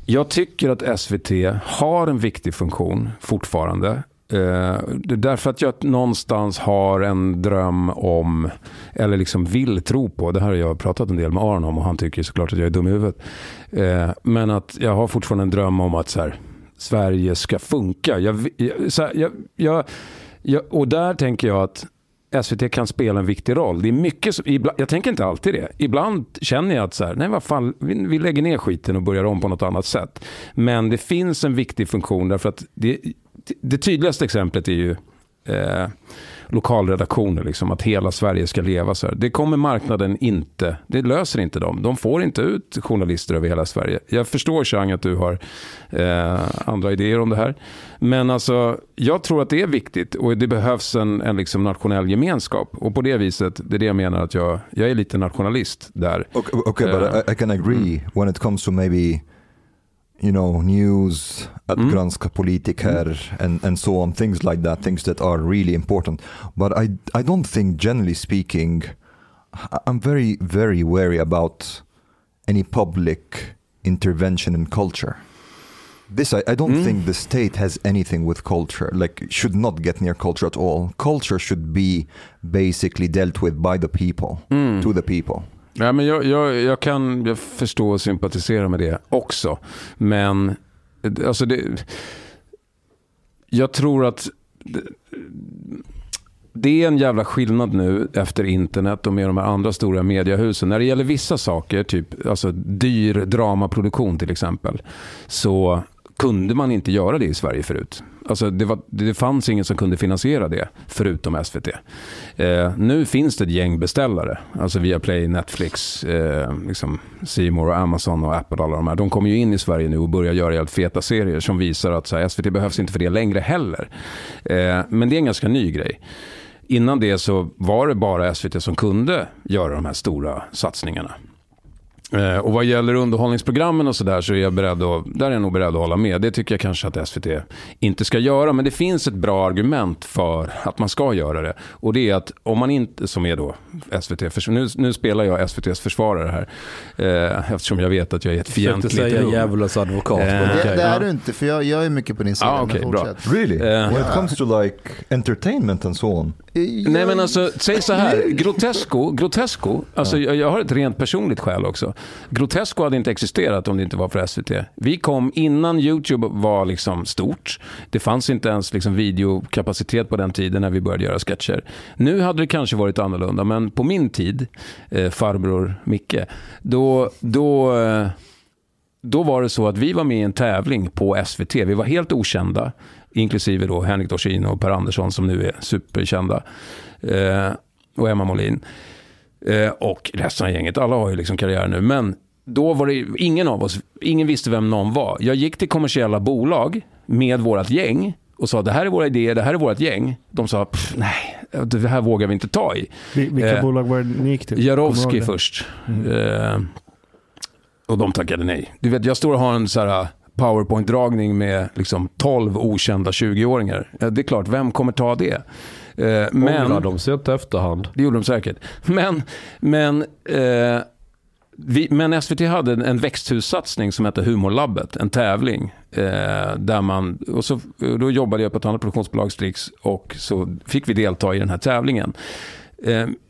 jag tycker att SVT har en viktig funktion fortfarande. Eh, det är därför att jag någonstans har en dröm om, eller liksom vill tro på, det här har jag pratat en del med Aron om och han tycker såklart att jag är dum i huvudet. Eh, men att jag har fortfarande en dröm om att så här, Sverige ska funka. Jag, jag, så här, jag, jag, jag, och där tänker jag att SVT kan spela en viktig roll. Det är mycket som, ibland, jag tänker inte alltid det. Ibland känner jag att så här, nej vad fan, vi, vi lägger ner skiten och börjar om på något annat sätt. Men det finns en viktig funktion därför att det, det tydligaste exemplet är ju eh, lokalredaktioner, liksom, att hela Sverige ska leva så här. Det kommer marknaden inte, det löser inte dem. De får inte ut journalister över hela Sverige. Jag förstår Chang att du har eh, andra idéer om det här. Men alltså, jag tror att det är viktigt och det behövs en, en liksom nationell gemenskap. Och på det viset, det är det jag menar att jag, jag är lite nationalist där. Okay, okay but I, I can agree when it comes to maybe you know news att Mm. granska politiker and, and so on things like that things that are really important but I, I don't think generally speaking I'm very, very wary about any public intervention in culture. This, I, I don't Mm. think the state has anything with culture, like, should not get near culture at all. Culture should be basically dealt with by the people, Mm. to the people. Ja, men jag, jag, jag kan jag förstå och sympatisera med det också. Men alltså det, jag tror att det, det är en jävla skillnad nu efter internet och med de här andra stora mediehusen. När det gäller vissa saker, typ alltså dyr dramaproduktion till exempel, så kunde man inte göra det i Sverige förut. Alltså det, var, det fanns ingen som kunde finansiera det, förutom SVT. Eh, nu finns det ett gäng beställare, alltså via Play, Netflix, eh, liksom C More och Amazon och Apple. Alla de, här. de kommer ju in i Sverige nu och börjar göra helt feta serier som visar att så här, SVT behövs inte för det längre heller. Eh, men det är en ganska ny grej. Innan det så var det bara SVT som kunde göra de här stora satsningarna. Eh, Och vad gäller underhållningsprogrammen och sådär så är jag beredd att, där är jag nog beredd att hålla med. Det tycker jag kanske att SVT inte ska göra. Men det finns ett bra argument för att man ska göra det. Och det är att om man inte, som är då SVT, nu, nu spelar jag SVTs försvarare här. Eh, eftersom jag vet att jag är ett Försökte fientligt säga rum. djävulens advokat. Eh, Det, det är du inte, för jag, jag är mycket på din sida. Ah, bra. fortsätt. Really? Eh, When it comes to like entertainment and so on. Nej men alltså, säg så här. Grotesco, Grotesco alltså jag, jag har ett rent personligt skäl också. Grotesco hade inte existerat om det inte var för SVT. Vi kom innan YouTube var liksom stort. Det fanns inte ens liksom videokapacitet på den tiden när vi började göra sketcher. Nu hade det kanske varit annorlunda, men på min tid, eh, farbror Micke, då, då, eh, då var det så att vi var med i en tävling på SVT. Vi var helt okända, inklusive då Henrik Dorsin och Per Andersson som nu är superkända. Eh, och Emma Molin. Eh, och resten av gänget. Alla har ju liksom karriär nu. Men då var det ingen av oss, ingen visste vem någon var. Jag gick till kommersiella bolag med vårt gäng och sa det här är våra idéer, det här är vårt gäng. De sa "Pff, nej, det här vågar vi inte ta i. Vil- Vilka Eh, bolag var det ni gick till? Jarowski först. Eh, och de tackade nej. Du vet, jag står och har en så här powerpoint-dragning med liksom 12 okända 20-åringar. Ja, det är klart, vem kommer ta det? Eh, men, Ångrar de sig inte efterhand? det gjorde de säkert. Men, men, eh, vi, men SVT hade en, en växthussatsning som hette Humorlabbet, en tävling. Eh, där man, och så, då jobbade jag på ett annat produktionsbolag, Strix, och så fick vi delta i den här tävlingen.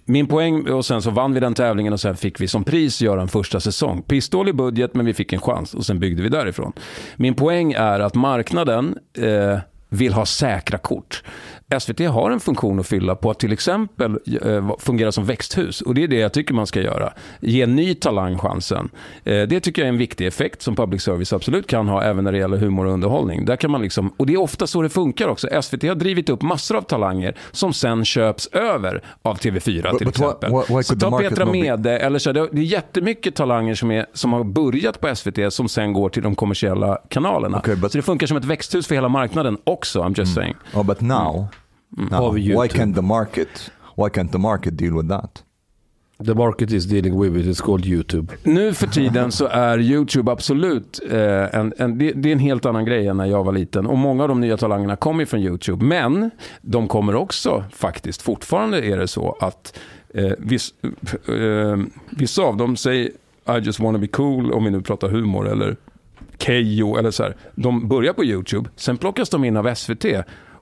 Min poäng, och sen så vann vi den tävlingen och sen fick vi som pris göra en första säsong. Pissdålig budget, men vi fick en chans och sen byggde vi därifrån. Min poäng är att marknaden eh, vill ha säkra kort. SVT har en funktion att fylla på att till exempel eh, fungera som växthus. Och det är det jag tycker man ska göra. Ge ny talang chansen. Eh, det tycker jag är en viktig effekt som public service absolut kan ha även när det gäller humor och underhållning. Där kan man liksom, och det är ofta så det funkar också. SVT har drivit upp massor av talanger som sen köps över av TV4 till exempel. why- why så ta Petra Mede, eller så, det är jättemycket talanger som, är, som har börjat på SVT som sen går till de kommersiella kanalerna. Okay, but- så det funkar som ett växthus för hela marknaden också, I'm just saying. Oh, but now, now vi why can't the market? Why can't the market deal with that? The market is dealing with it, it's called YouTube. Nu för tiden så är YouTube absolut eh, en, en, det, det är en helt annan grej än när jag var liten. Och många av de nya talangerna kommer från YouTube. Men de kommer också faktiskt, fortfarande är det så att eh, viss, eh, vissa av dem säger I just wanna be cool, om vi nu pratar humor, eller Kejo, eller så här. De börjar på YouTube, sen plockas de in av SVT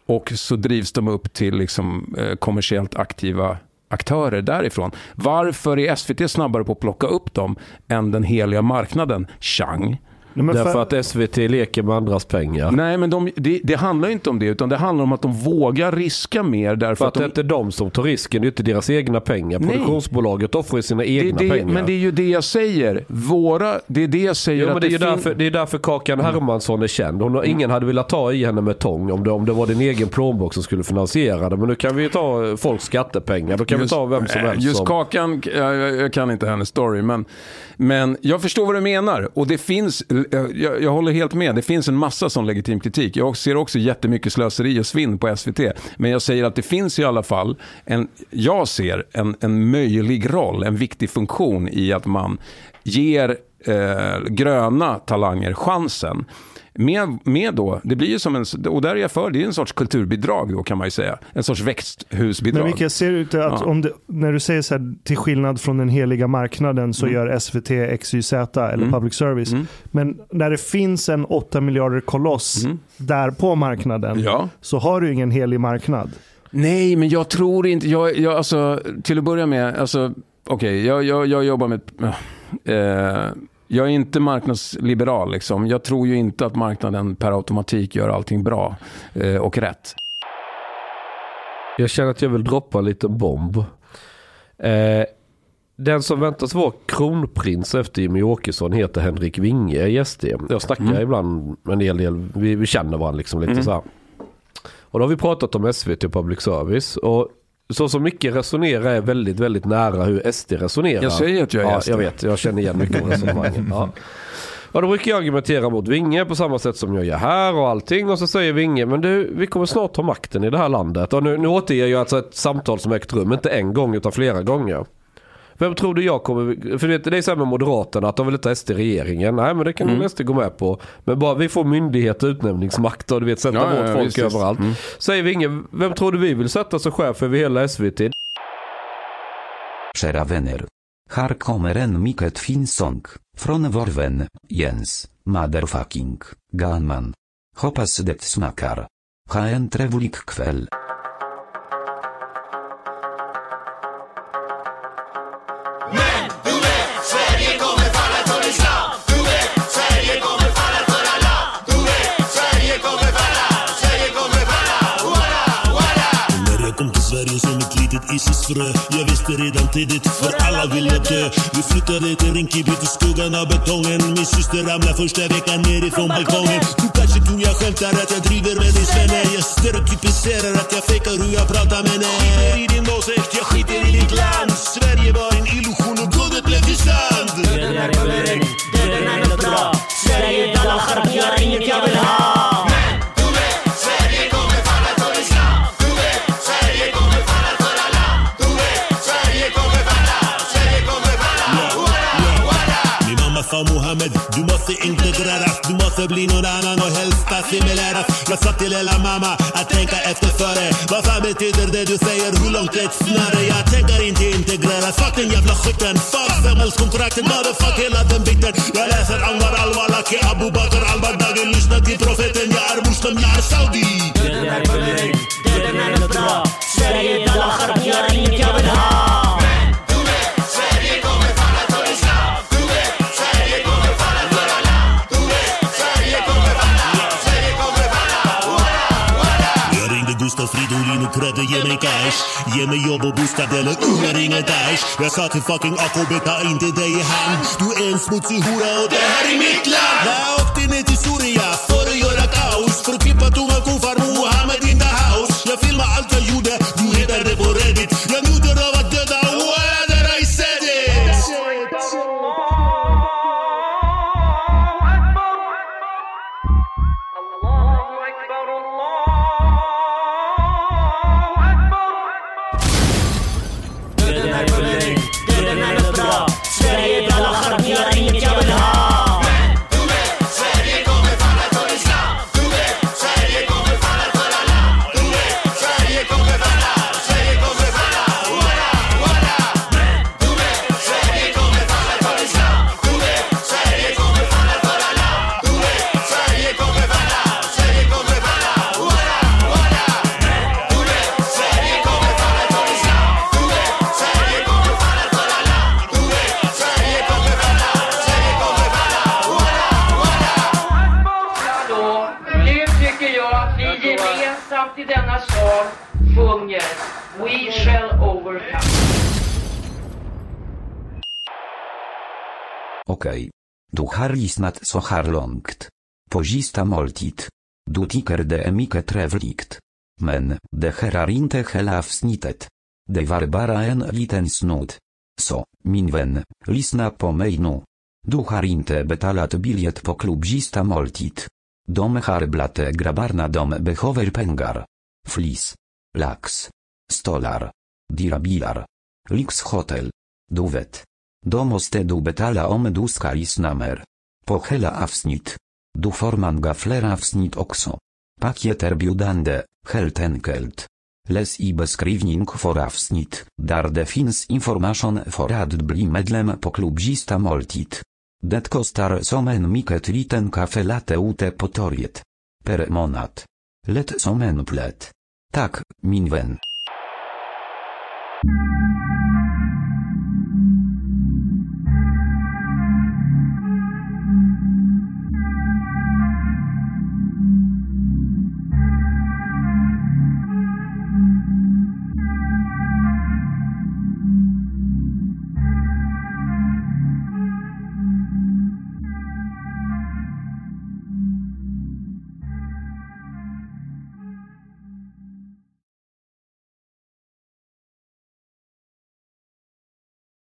och så drivs de upp till liksom, eh, kommersiellt aktiva aktörer därifrån. Varför är SVT snabbare på att plocka upp dem än den heliga marknaden? Chang. Nej, Därför för- att SVT leker med andras pengar. Nej, men de, det, det handlar inte om det, utan det handlar om att de vågar riska mer därför För att att det är de... inte de som tar risken, det är inte deras egna pengar. Nej. Produktionsbolaget offrar sina Det, egna det, pengar. men det är ju det jag säger. Våra, det är det jag säger Jo, men det är ju fin- därför, det är därför Kakan Hermansson är känd. Hon, har- ingen hade velat ta i henne med tång om det, om det var din egen plånbok som skulle finansiera det. Men nu kan vi ju ta eh, folks skattepengar. Då kan vi ta vem som eh, helst. Just som- Kakan, jag, jag, jag kan inte hennes story, men, men jag förstår vad du menar. Och det finns, jag, jag håller helt med, det finns en massa sån legitim kritik. Jag ser också jättemycket slöseri och svinn på SVT. Men jag säger att det finns i alla fall, en, jag ser en, en möjlig roll, en viktig funktion i att man ger eh, gröna talanger chansen med, med då, det blir ju som en, och där är jag för, det är en sorts kulturbidrag då kan man ju säga. En sorts växthusbidrag. Men vilka ser ut att Ja. om det, när du säger så här, till skillnad från den heliga marknaden så Mm. gör SVT, XYZ eller Mm. public service. Men när det finns en 8 miljarder koloss där på marknaden Mm. Ja. så har du ingen helig marknad. Nej, men jag tror inte, jag, jag, alltså, till att börja med, alltså, okej, jag, jag, jag jobbar med, eh, jag är inte marknadsliberal liksom. Jag tror ju inte att marknaden per automatik gör allting bra eh, och rätt. Jag känner att jag vill droppa en liten bomb. Eh, den som väntas vara kronprins efter Jimmy Åkesson heter Henrik Winge i SD. Jag snackar Mm. ibland med en hel del, vi, vi känner varandra liksom lite Mm. så här. Och då har vi pratat om SVT och public service. Och så som Micke resonerar är väldigt, väldigt nära hur SD resonerar. Jag säger att jag är ja, SD. jag vet, jag känner igen mycket av resonemanget. Ja. Och då brukar jag argumentera mot Vinge på samma sätt som jag gör här och allting. Och så säger Vinge, men du, vi kommer snart ta makten i det här landet. Och nu, nu återger jag alltså ett samtal som ägt rum, inte en gång utan flera gånger. Vem tror du jag kommer... För du vet, det är här med Moderaterna, att de vill inte ha SD i regeringen. Nej men det kan Mm. mm. SD gå med på. Men bara vi får myndighet och utnämningsmakt och du vet sätta Ja, vårt ja, folk visst, överallt. Mm. Säger Vinge, vem tror du vi vill sätta som chef över hela SVT? Kära vänner. Här kommer en mycket fin sång, från vår vän, Jens, motherfucking, Ganman. Hoppas det smakar. Ha en trevlig kväll. Jag som ett litet Isis-frö Jag visste redan tidigt för alla ville dö. Vi flyttade till Rinkeby till skuggan av betongen. Min syster ramlade första veckan nerifrån balkongen. Du kanske tror jag skämtar att jag driver med din svenne. Jag stereotypiserar att jag fejkar hur jag pratar med henne. Skiter i din åsikt, jag skiter i ditt land. Sverige var en illusion och guldet blev till sand. Mohammed, du måste integreras Du måste bli någon annan och helst assimileras Jag sa till hela mamma att tänka efter före Vad fan betyder det du säger? Hur långt är er ett snöre? Jag tänker inte integreras Fuck den jävla skiten Fuck samhällskontraktet Motherfuck hela den biten. Jag läser Anwar al-Walaki Abu Bakr al-Baghdadi Lyssna till profeten. Jag är er muslim, jag är er saudi Ge mig cash Ge mig jobb och bostad eller unga ringer Daesh Jag sa till fucking AKB ta inte dig i hand Du är en smutsig hora och det här är mitt land Jag åkte ner till Soria lyssnat så här långt. På sista måltid. Du tycker det är mycket trevligt. Men, det här är inte hela avsnittet. Det var bara en liten snutt. Så, min vän, lyssna på mig nu. Du har inte betalat bilet på klubb sista måltid. De har blate grabbarna de behöver pengar. Flis. Lax. Stolar. Dirabilar. Lyxhotel. Du vet. Då måste du betala om du ska lyssna mer. På hela avsnitt. Du forman gaflera avsnitt också. Paket erbjudande, helt enkelt. Les i beskrivning for avsnitt, där det finns information för att bli medlem på klubbzista måltid. Det kostar som en mycket liten kaffe latte ute på. Per månad. Lätt som en plätt. Tak, min vän.